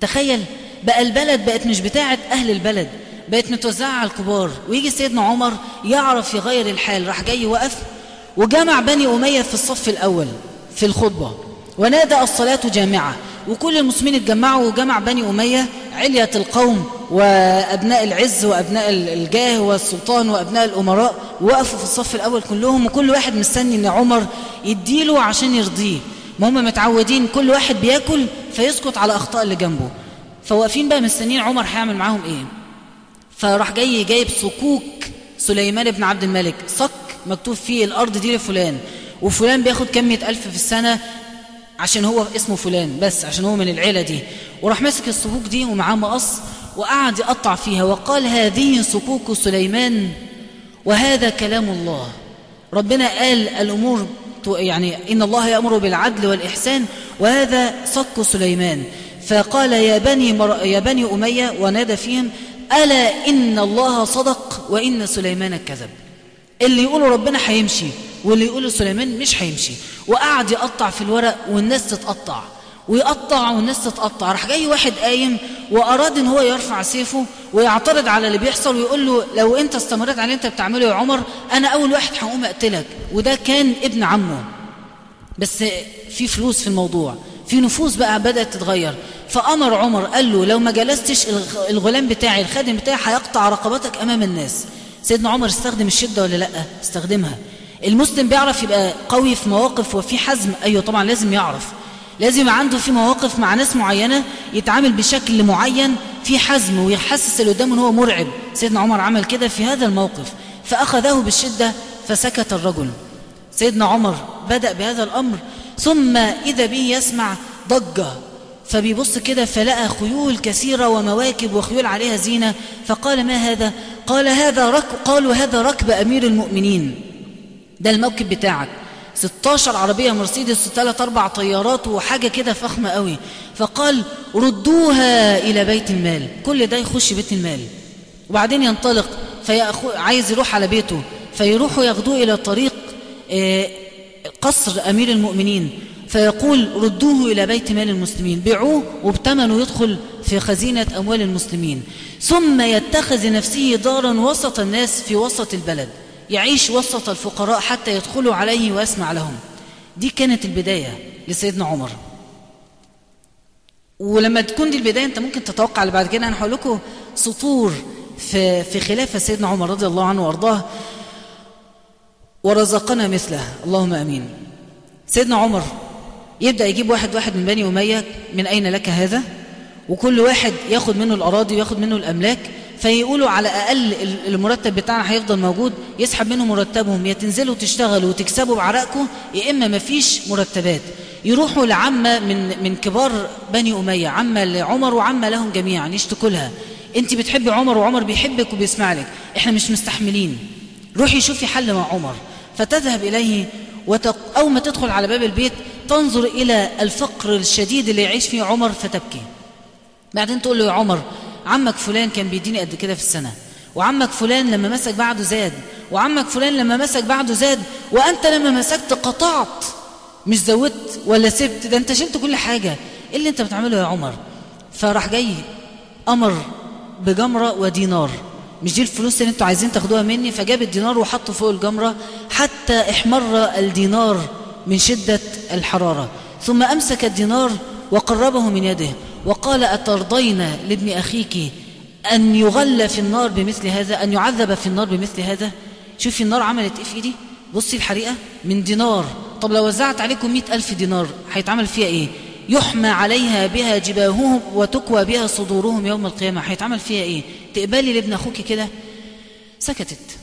تخيل بقى البلد بقت مش بتاعه أهل البلد بقت متوزعة على الكبار ويجي سيدنا عمر يعرف يغير الحال راح جاي وقف وجمع بني أمية في الصف الأول في الخطبة. ونادى الصلاة جامعة. وكل المسلمين اتجمعوا وجمع بني أمية علية القوم وأبناء العز وأبناء الجاه والسلطان وأبناء الأمراء. وقفوا في الصف الأول كلهم وكل واحد مستني أن عمر يديله عشان يرضيه. ما هم متعودين كل واحد بياكل فيسكت على أخطاء اللي جنبه. فواقفين بقى مستنيين عمر هيعمل معاهم إيه. فراح جاي جايب صكوك سليمان بن عبد الملك. صك مكتوب فيه الأرض دي لفلان وفلان بياخد كم مئة ألف في السنة عشان هو اسمه فلان بس عشان هو من العيلة دي. وراح ماسك الصكوك دي ومعاه مقص وقعد يقطع فيها وقال هذه صكوك سليمان وهذا كلام الله. ربنا قال الأمور يعني إن الله يأمر بالعدل والإحسان وهذا صك سليمان. فقال يا بني, مر... يا بني أمية ونادى فيهم ألا إن الله صدق وإن سليمان كذب. اللي يقولوا ربنا هيمشي واللي يقولوا سليمان مش هيمشي. وقعد يقطع في الورق والناس تتقطع. ويقطع والناس تتقطع. راح جاي واحد قايم وأراد إن هو يرفع سيفه ويعترض على اللي بيحصل ويقول له لو أنت استمرت على اللي أنت بتعمله يا عمر أنا أول واحد هقوم أقتلك. وده كان ابن عمه. بس في فلوس في الموضوع. في نفوس بقى بدأت تتغير. فأمر عمر قال له لو ما جلستش الغلام بتاعي الخادم بتاعي هيقطع رقبتك أمام الناس. سيدنا عمر استخدم الشدة ولا لأ؟ استخدمها. المسلم بيعرف يبقى قوي في مواقف وفي حزم. أيوة طبعا لازم يعرف. لازم عنده في مواقف مع ناس معينة يتعامل بشكل معين في حزم ويحسس اللي قدامه إن هو مرعب. سيدنا عمر عمل كده في هذا الموقف فأخذه بالشدة فسكت الرجل. سيدنا عمر بدأ بهذا الأمر ثم إذا به يسمع ضجة. فبيبص كده فلقى خيول كثيرة ومواكب وخيول عليها زينة فقال ما هذا؟ قال هذا رك قالوا هذا ركب أمير المؤمنين. ده الموكب بتاعك. 16 عربية مرسيدس وثلاث أربع طيارات وحاجة كده فخمة قوي. فقال ردوها إلى بيت المال. كل ده يخش بيت المال. وبعدين ينطلق فيأخو عايز يروح على بيته. فيروحوا ياخدوه إلى طريق قصر أمير المؤمنين. فيقول ردوه إلى بيت مال المسلمين بيعوه وبتمنه يدخل في خزينة أموال المسلمين. ثم يتخذ نفسه دارا وسط الناس في وسط البلد يعيش وسط الفقراء حتى يدخلوا عليه ويسمع لهم. دي كانت البداية لسيدنا عمر. ولما تكون دي البداية أنت ممكن تتوقع اللي بعد كده. أنا هقول لكم سطور في, في خلافة سيدنا عمر رضي الله عنه وأرضاه. ورزقنا مثله اللهم أمين. سيدنا عمر يبدأ يجيب واحد واحد من بني أمية من أين لك هذا؟ وكل واحد ياخد منه الأراضي وياخد منه الأملاك فيقولوا على أقل المرتب بتاعنا هيفضل موجود يسحب منه مرتبهم يا تنزلوا تشتغلوا وتكسبوا بعرقكم يا إما مفيش مرتبات. يروحوا لعمة من من كبار بني أمية عمة لعمر وعمة لهم جميعا يشتكوا لها. أنت بتحبي عمر وعمر بيحبك وبيسمع لك. إحنا مش مستحملين. روحي شوفي حل مع عمر. فتذهب إليه وتق... أو ما تدخل على باب البيت تنظر إلى الفقر الشديد اللي يعيش فيه عمر فتبكي. بعدين تقول له يا عمر عمك فلان كان بيديني قد كده في السنة وعمك فلان لما مسك بعده زاد وعمك فلان لما مسك بعده زاد وأنت لما مسكت قطعت. مش زودت ولا سبت ده أنت شلت كل حاجة. إيه اللي أنت بتعمله يا عمر؟ فراح جاي أمر بجمرة ودينار. مش دي الفلوس اللي أنتوا عايزين تاخدوها مني؟ فجاب الدينار وحطه فوق الجمرة حتى احمر الدينار. من شدة الحرارة. ثم أمسك الدينار وقربه من يده وقال أترضين لابن أخيك أن يغلى في النار بمثل هذا أن يعذب في النار بمثل هذا؟ شوفي النار عملت إيه في إيدي؟ بصي الحريقة من دينار. طب لو وزعت عليكم مئة ألف دينار هيتعمل فيها إيه؟ يحمى عليها بها جباههم وتكوى بها صدورهم يوم القيامة. هيتعمل فيها إيه؟ تقبلي لابن أخوك كده؟ سكتت.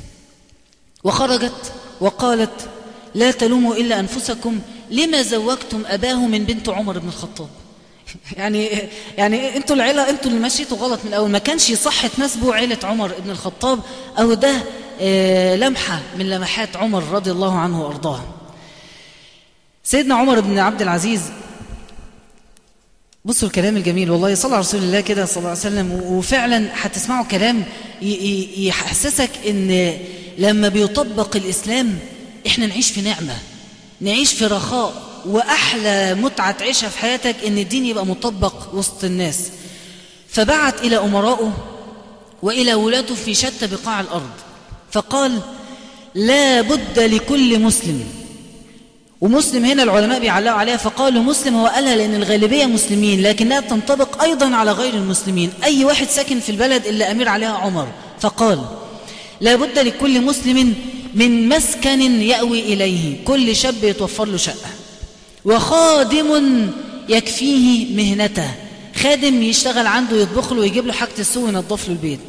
وخرجت وقالت لا تلوموا إلا أنفسكم لما زوجتم أباه من بنت عمر بن الخطاب؟ يعني يعني أنتوا العيلة أنتوا اللي مشيتوا غلط من الأول. ما كانش يصح تناسبوا عيلة عمر بن الخطاب أو ده آه لمحة من لمحات عمر رضي الله عنه وأرضاه. سيدنا عمر بن عبد العزيز بصوا الكلام الجميل. والله صلى على رسول الله كده صلى الله عليه وسلم وفعلا هتسمعوا كلام يحسسك إن لما بيطبق الإسلام إحنا نعيش في نعمة نعيش في رخاء وأحلى متعة تعيشها في حياتك إن الدين يبقى مطبق وسط الناس. فبعت إلى أمرائه وإلى ولاته في شتى بقاع الأرض فقال لا بد لكل مسلم. ومسلم هنا العلماء بيعلقوا عليها فقالوا مسلم هو قالها لأن الغالبية مسلمين لكنها تنطبق أيضا على غير المسلمين. أي واحد ساكن في البلد اللي أمير عليها عمر فقال لا بد لكل مسلم من مسكن يأوي إليه كل شاب يتوفر له شقة. وخادم يكفيه مهنته. خادم يشتغل عنده يطبخ له ويجيب له حاجة السوق وينظف له البيت.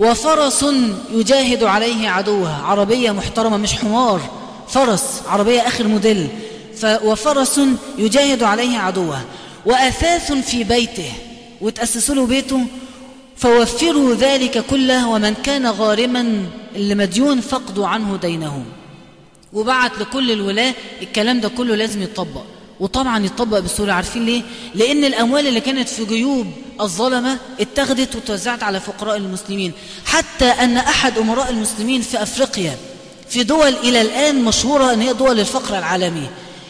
وفرس يجاهد عليه عدوه عربية محترمة مش حمار. فرس عربية آخر موديل. وفرس يجاهد عليه عدوه وأثاث في بيته. وتأسسوا له بيته فوفروا ذلك كله ومن كان غارما اللي مديون فقدوا عنه دينه وبعت لكل الولاة الكلام ده كله لازم يتطبق. وطبعا يتطبق بسهولة عارفين ليه؟ لأن الأموال اللي كانت في جيوب الظلمة اتخذت وتوزعت على فقراء المسلمين. حتى أن أحد أمراء المسلمين في أفريقيا في دول إلى الآن مشهورة أن هي دول الفقر العالمي.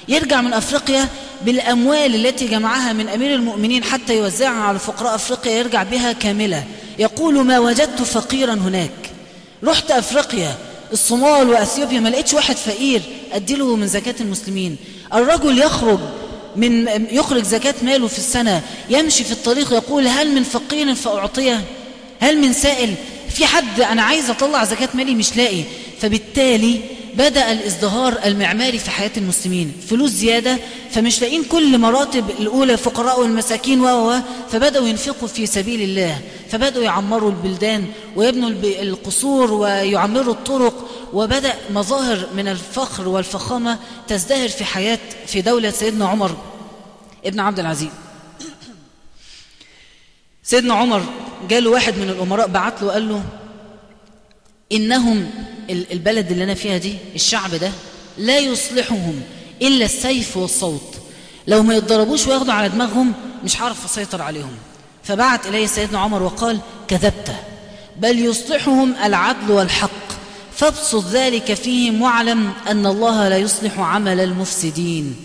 يرجع من أفريقيا بالأموال التي جمعها من أمير المؤمنين حتى يوزعها على فقراء أفريقيا يرجع بها كاملة. يقول ما وجدت فقيرا هناك. رحت أفريقيا. الصومال وأثيوبيا ما لقيتش واحد فقير أديله من زكاة المسلمين. الرجل يخرج من يخرج زكاة ماله في السنة. يمشي في الطريق يقول هل من فقير فأعطيه؟ هل من سائل؟ في حد أنا عايز أطلع زكاة مالي مش لاقي. فبالتالي بدأ الازدهار المعماري في حياة المسلمين. فلوس زيادة فمش لاقين كل مراتب الأولى فقراء والمساكين و فبدأوا ينفقوا في سبيل الله. فبدأوا يعمروا البلدان ويبنوا القصور ويعمروا الطرق. وبدأ مظاهر من الفخر والفخامة تزدهر في حياة في دولة سيدنا عمر ابن عبد العزيز. سيدنا عمر جاله واحد من الأمراء بعت له قال له إنهم البلد اللي أنا فيها دي الشعب ده لا يصلحهم إلا السيف والصوت. لو ما يتضربوش وياخدوا على دماغهم مش هعرف أسيطر عليهم. فبعت إليه سيدنا عمر وقال كذبت. بل يصلحهم العدل والحق. فابسط ذلك فيهم واعلم أن الله لا يصلح عمل المفسدين.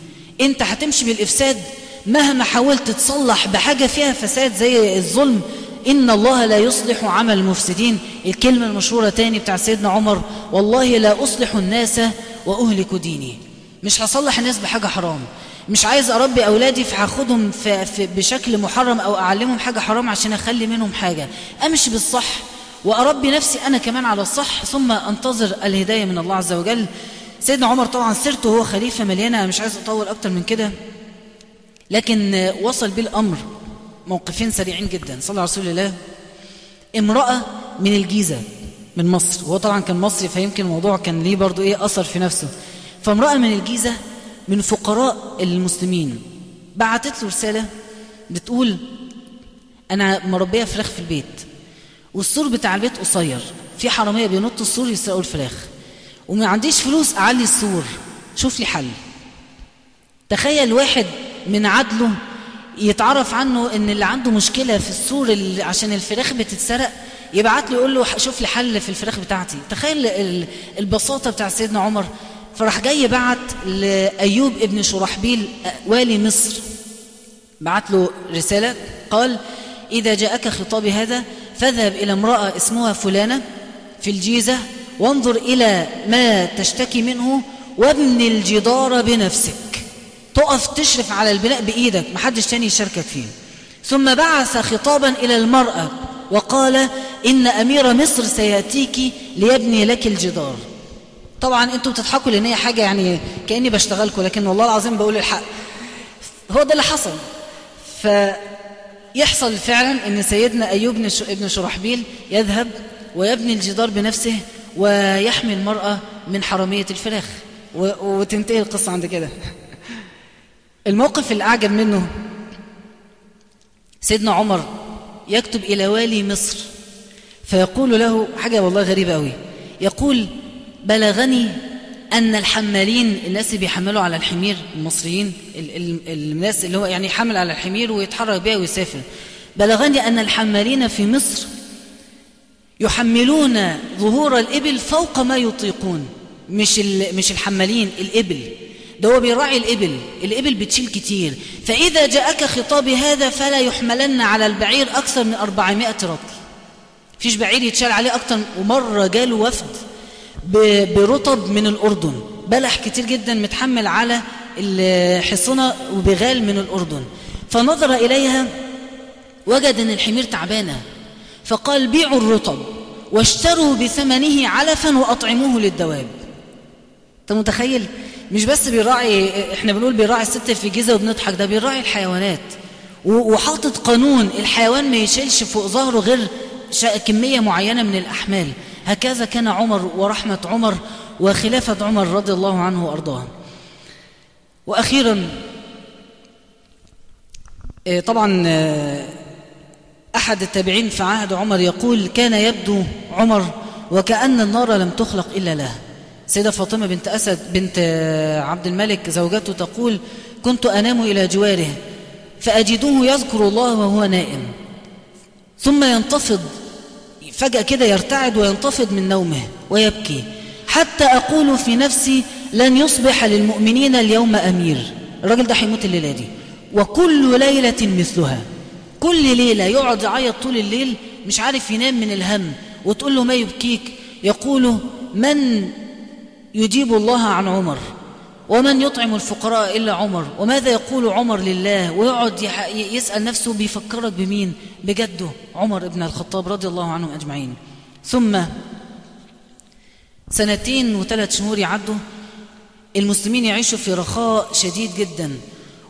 أنت هتمشي بالإفساد مهما حاولت تصلح بحاجة فيها فساد زي الظلم إن الله لا يصلح عمل المفسدين. الكلمة المشهورة تاني بتاع سيدنا عمر والله لا أصلح الناس وأهلك ديني. مش هصلح الناس بحاجة حرام. مش عايز أربي أولادي فهاخدهم في في بشكل محرم أو أعلمهم حاجة حرام عشان أخلي منهم حاجة. أمشي بالصح وأربي نفسي أنا كمان على الصح ثم أنتظر الهداية من الله عز وجل. سيدنا عمر طبعا سيرته هو خليفة مليانة مش عايز أطول أكتر من كده. لكن وصل بيه الأمر. موقفين سريعين جدا. صلى رسول الله امرأة من الجيزة من مصر. وهو طبعا كان مصري فيمكن الموضوع كان ليه برضو إيه أثر في نفسه. فامرأة من الجيزة من فقراء المسلمين بعتت له رسالة بتقول أنا مربية فراخ في البيت والسور بتاع البيت قصير في حرامية بينطوا السور يسرقوا الفراخ وما عنديش فلوس أعلي السور شوف لي حل. تخيل واحد من عدله يتعرف عنه إن اللي عنده مشكلة في السور اللي عشان الفراخ بتتسرق يبعت له يقول له شوف لي حل في الفراخ بتاعتي. تخيل البساطة بتاع سيدنا عمر. فراح جاي بعت لأيوب ابن شرحبيل والي مصر. بعت له رسالة قال إذا جاءك خطابي هذا فاذهب إلى امرأة اسمها فلانة في الجيزة وانظر إلى ما تشتكي منه وابن الجدار بنفسك. تقف تشرف على البناء بإيدك محدش تاني يشاركك فيه. ثم بعث خطابا إلى المرأة وقال إن أمير مصر سيأتيك ليبني لك الجدار. طبعا أنتوا بتضحكوا لأن هي حاجة يعني كأني بشتغلكم لكن والله العظيم بقول الحق. هو ده اللي حصل. فيحصل فعلا إن سيدنا أيوب ابن شرحبيل يذهب ويبني الجدار بنفسه ويحمي المرأة من حرامية الفراخ. وتنتهي القصة عند كده. الموقف الأعجب منه سيدنا عمر يكتب إلى والي مصر فيقول له حاجة والله غريبة أوي. يقول بلغني أن الحمالين الناس اللي بيحملوا على الحمير المصريين الناس اللي هو يعني يحمل على الحمير ويتحرك بيها ويسافر. بلغني أن الحمالين في مصر يحملون ظهور الإبل فوق ما يطيقون مش مش الحمالين الإبل. ده هو بيراعي الإبل. الإبل بتشيل كتير. فإذا جاءك خطاب هذا فلا يحملن على البعير أكثر من 400 رطل. فيش بعير يتشال عليه أكثر ومرة جاله وفد برطب من الأردن. بلح كتير جدا متحمل على الحصنة وبغال من الأردن. فنظر إليها وجد أن الحمير تعبانة. فقال بيعوا الرطب واشتروا بثمنه علفا وأطعموه للدواب. أنت متخيل؟ مش بس بيراعي إحنا بنقول بيراعي الست في جيزة وبنضحك ده بيراعي الحيوانات. وحاطط قانون الحيوان ما يشيلش فوق ظهره غير كمية معينة من الأحمال. هكذا كان عمر ورحمة عمر وخلافة عمر رضي الله عنه وأرضاه. وأخيرا طبعا أحد التابعين في عهد عمر يقول كان يبدو عمر وكأن النار لم تخلق إلا له. سيدة فاطمة بنت أسد بنت عبد الملك زوجته تقول كنت أنام إلى جواره فأجده يذكر الله وهو نائم ثم ينتفض فجأة كده يرتعد وينتفض من نومه ويبكي حتى أقول في نفسي لن يصبح للمؤمنين اليوم أمير. الراجل ده هيموت الليلة دي. وكل ليلة مثلها. كل ليلة يقعد يعيط طول الليل مش عارف ينام من الهم وتقول له ما يبكيك. يقول من يجيب الله عن عمر. ومن يطعم الفقراء إلا عمر. وماذا يقول عمر لله؟ ويقعد يسأل نفسه بيفكرك بمين؟ بجده عمر ابن الخطاب رضي الله عنهم أجمعين. ثم سنتين وثلاث شهور يعدوا المسلمين يعيشوا في رخاء شديد جدا.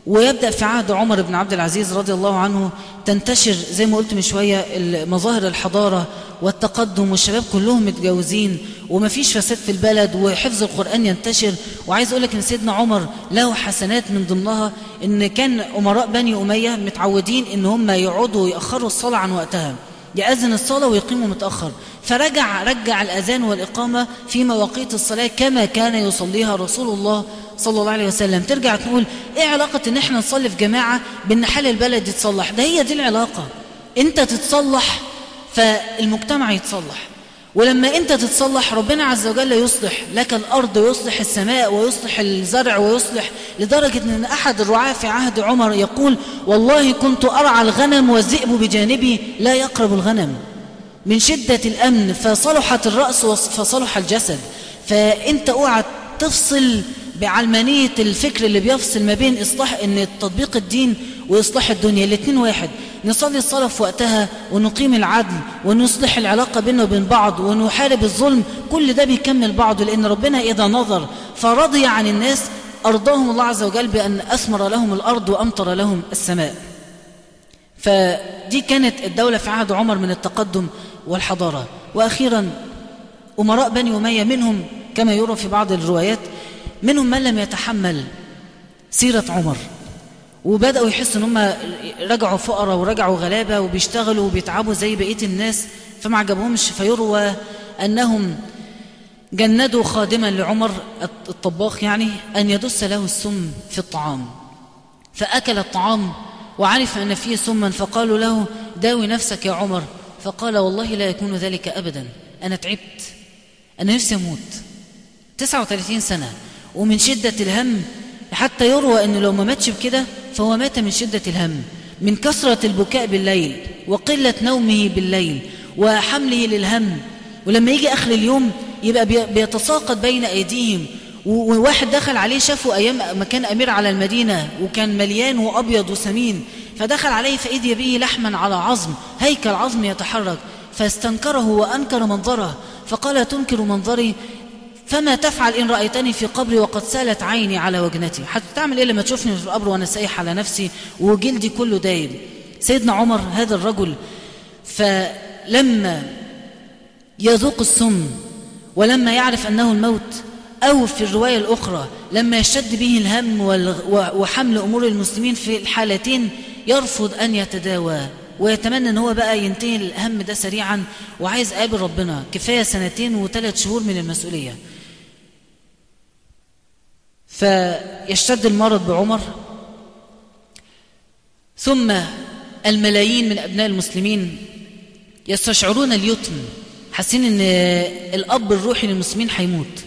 ويبدأ في عهد عمر بن عبد العزيز رضي الله عنه تنتشر زي ما قلت من شوية مظاهر الحضارة والتقدم والشباب كلهم متجوزين ومفيش فساد في البلد وحفظ القرآن ينتشر. وعايز أقول لك إن سيدنا عمر له حسنات من ضمنها إن كان أمراء بني أمية متعودين إن هم يقعدوا يأخروا الصلاة عن وقتها. يأذن الصلاة ويقيموا متأخر. فرجع رجع الأذان والإقامة في مواقيت الصلاة كما كان يصليها رسول الله صلى الله عليه وسلم. ترجع تقول إيه علاقة إن إحنا نصلي في جماعة بإن حال البلد يتصلح؟ ده هي دي العلاقة. أنت تتصلح فالمجتمع يتصلح. ولما أنت تتصلح ربنا عز وجل يصلح لك الأرض ويصلح السماء ويصلح الزرع ويصلح لدرجة أن أحد الرعاة في عهد عمر يقول والله كنت أرعى الغنم والذئب بجانبي لا يقرب الغنم. من شدة الأمن فصلحت الرأس فصلح الجسد. فأنت أوعى تفصل بعلمانية الفكر اللي بيفصل ما بين إصلاح إن تطبيق الدين وإصلاح الدنيا الاثنين واحد. نصلي الصلاة في وقتها ونقيم العدل ونصلح العلاقة بيننا وبين بعض ونحارب الظلم كل ده بيكمل بعضه لأن ربنا إذا نظر فرضي عن الناس أرضاهم الله عز وجل بأن أثمر لهم الأرض وأمطر لهم السماء. فدي كانت الدولة في عهد عمر من التقدم والحضارة. وأخيرا أمراء بني أمية منهم كما يرى في بعض الروايات منهم من لم يتحمل سيرة عمر. وبدأوا يحسوا إن هم رجعوا فقراء ورجعوا غلابة وبيشتغلوا وبيتعبوا زي بقية الناس فما عجبهمش. فيروى أنهم جندوا خادما لعمر الطباخ يعني أن يدس له السم في الطعام. فأكل الطعام وعرف أن فيه سما فقالوا له داوي نفسك يا عمر. فقال والله لا يكون ذلك أبدا. أنا تعبت. أنا نفسي أموت. 39 سنة. ومن شدة الهم حتى يروى أنه لو ما ماتش بكده فهو مات من شدة الهم من كثرة البكاء بالليل وقلة نومه بالليل وحمله للهم. ولما يجي آخر اليوم يبقى بيتساقط بين أيديهم. وواحد دخل عليه شافه أيام ما كان أمير على المدينة وكان مليان وأبيض وسمين فدخل عليه فإذ به لحما على عظم هيكل عظم يتحرك فاستنكره وأنكر منظره فقال تنكر منظري؟ فما تفعل إن رأيتني في قبري وقد سالت عيني على وجنتي. حتى تعمل إيه لما تشوفني في القبر وأنا سايح على نفسي وجلدي كله دايب سيدنا عمر هذا الرجل فلما يذوق السم ولما يعرف أنه الموت أو في الرواية الأخرى لما يشتد به الهم وحمل أمور المسلمين في الحالتين يرفض أن يتداوى ويتمنى أن هو بقى ينتهي الهم ده سريعا وعايز قابل ربنا. كفاية سنتين وثلاث شهور من المسؤولية. فيشتد المرض بعمر. ثم الملايين من أبناء المسلمين يستشعرون اليتم حاسين إن الأب الروحي للمسلمين هيموت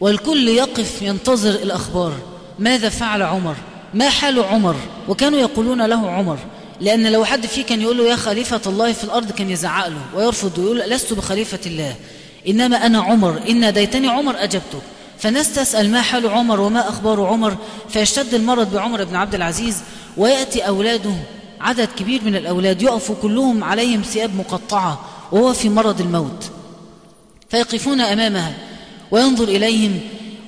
والكل يقف ينتظر الأخبار ماذا فعل عمر؟ ما حال عمر؟ وكانوا يقولون له عمر لأن لو حد فيه كان يقول له يا خليفة الله في الأرض كان يزعق له ويرفض ويقول لست بخليفة الله إنما أنا عمر إن ناديتني عمر أجبتك. فناس تسأل ما حال عمر وما أخبار عمر فيشتد المرض بعمر بن عبد العزيز ويأتي أولاده عدد كبير من الأولاد يقفوا كلهم عليهم ثياب مقطعة وهو في مرض الموت. فيقفون أمامها وينظر إليهم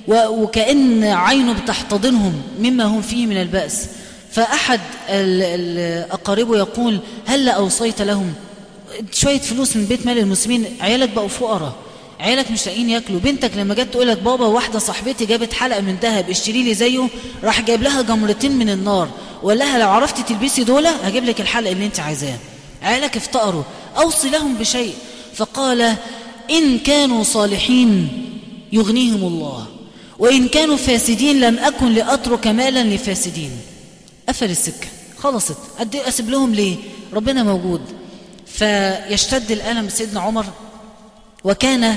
وكأن عينه بتحتضنهم مما هم فيه من البأس. فأحد أقاربه يقول هل أوصيت لهم؟ شوية فلوس من بيت مال المسلمين عيالك بقوا فقراء. عيالك مش لاقيين ياكلوا. بنتك لما جت تقول لك بابا واحدة صاحبتي جابت حلقة من ذهب اشتري لي زيه راح جايب لها جمرتين من النار. وقال لها لو عرفتي تلبسي دول هجيب لك الحلقة اللي انت عايزاه عيالك افتقروا. أوصي لهم بشيء. فقال إن كانوا صالحين يغنيهم الله. وإن كانوا فاسدين لم أكن لأترك مالا لفاسدين. قفل السكة. خلصت. قد أسيب لهم ليه؟ ربنا موجود. فيشتد الألم سيدنا عمر. وكان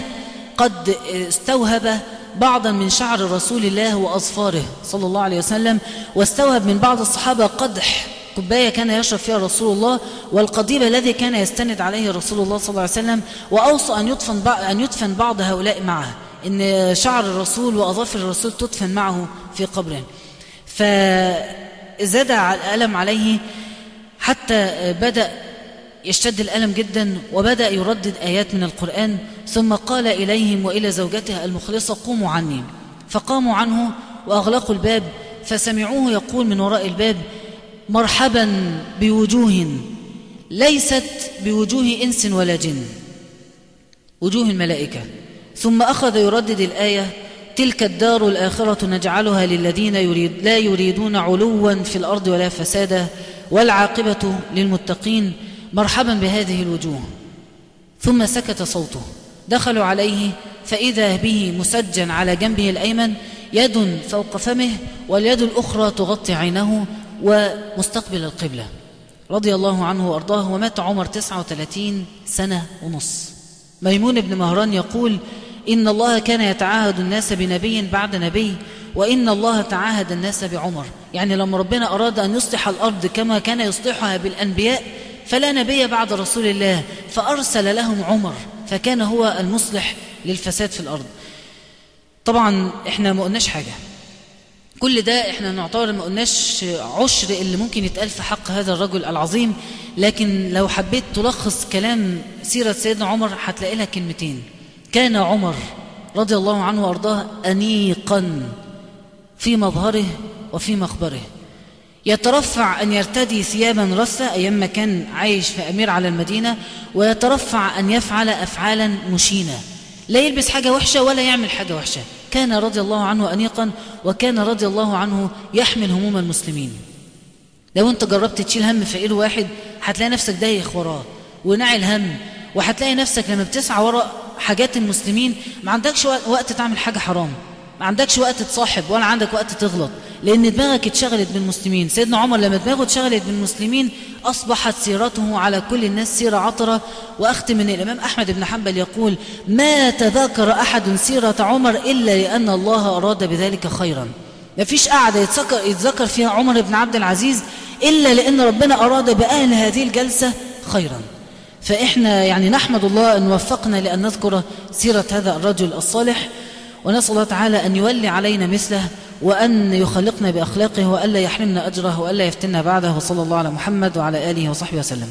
قد استوهب بعضا من شعر رسول الله وأظفاره صلى الله عليه وسلم واستوهب من بعض الصحابة قدح كوباية كان يشرب فيها رسول الله والقضيب الذي كان يستند عليه رسول الله صلى الله عليه وسلم وأوصى أن يدفن, أن يدفن بعض هؤلاء معه إن شعر الرسول وأظافر الرسول تدفن معه في قبره فزاد الألم عليه حتى بدأ يشتد الألم جدا وبدأ يردد آيات من القرآن ثم قال إليهم وإلى زوجته المخلصة قوموا عني. فقاموا عنه وأغلقوا الباب فسمعوه يقول من وراء الباب مرحبا بوجوه ليست بوجوه إنس ولا جن. وجوه الملائكة. ثم أخذ يردد الآية تلك الدار الآخرة نجعلها للذين يريد لا يريدون علوا في الأرض ولا فسادا والعاقبة للمتقين مرحبا بهذه الوجوه. ثم سكت صوته. دخلوا عليه فإذا به مسجن على جنبه الأيمن يد فوق فمه واليد الأخرى تغطي عينه ومستقبل القبلة. رضي الله عنه وأرضاه ومات عمر 39 سنة ونص. ميمون بن مهران يقول إن الله كان يتعاهد الناس بنبي بعد نبي وإن الله تعاهد الناس بعمر. يعني لما ربنا أراد أن يصلح الأرض كما كان يصلحها بالأنبياء فلا نبي بعد رسول الله فأرسل لهم عمر. فكان هو المصلح للفساد في الأرض. طبعا إحنا ما قلناش حاجة. كل ده إحنا نعتبر ما قلناش عشر اللي ممكن يتقال في حق هذا الرجل العظيم لكن لو حبيت تلخص كلام سيرة سيدنا عمر هتلاقي لها كلمتين. كان عمر رضي الله عنه وأرضاه أنيقا في مظهره وفي مخبره. يترفع أن يرتدي ثيابا رثة أيام ما كان عايش في أمير على المدينة ويترفع أن يفعل أفعالا مشينة. لا يلبس حاجة وحشة ولا يعمل حاجة وحشة. كان رضي الله عنه أنيقا وكان رضي الله عنه يحمل هموم المسلمين. لو انت جربت تشيل هم فقير واحد هتلاقي نفسك دايخ وراه ونعي الهم وهتلاقي نفسك لما بتسعى وراء حاجات المسلمين ما عندكش وقت تعمل حاجة حرام. ما عندكش وقت تصاحب ولا عندك وقت تغلط لأن دماغك اتشغلت بالمسلمين سيدنا عمر لما دماغه اتشغلت بالمسلمين أصبحت سيرته على كل الناس سيرة عطرة. وأختم من الإمام أحمد بن حنبل يقول ما تذاكر أحد سيرة عمر إلا لأن الله أراد بذلك خيرا. ما فيش قاعدة يتذكر, يتذكر فيها عمر بن عبد العزيز إلا لأن ربنا أراد بأهل هذه الجلسة خيرا. فإحنا يعني نحمد الله أن وفقنا لأن نذكر سيرة هذا الرجل الصالح. ونسأل الله تعالى أن يولي علينا مثله وأن يخلقنا بأخلاقه وألا يحرمنا أجره وألا يفتنا بعده وصلى الله على محمد وعلى آله وصحبه وسلم.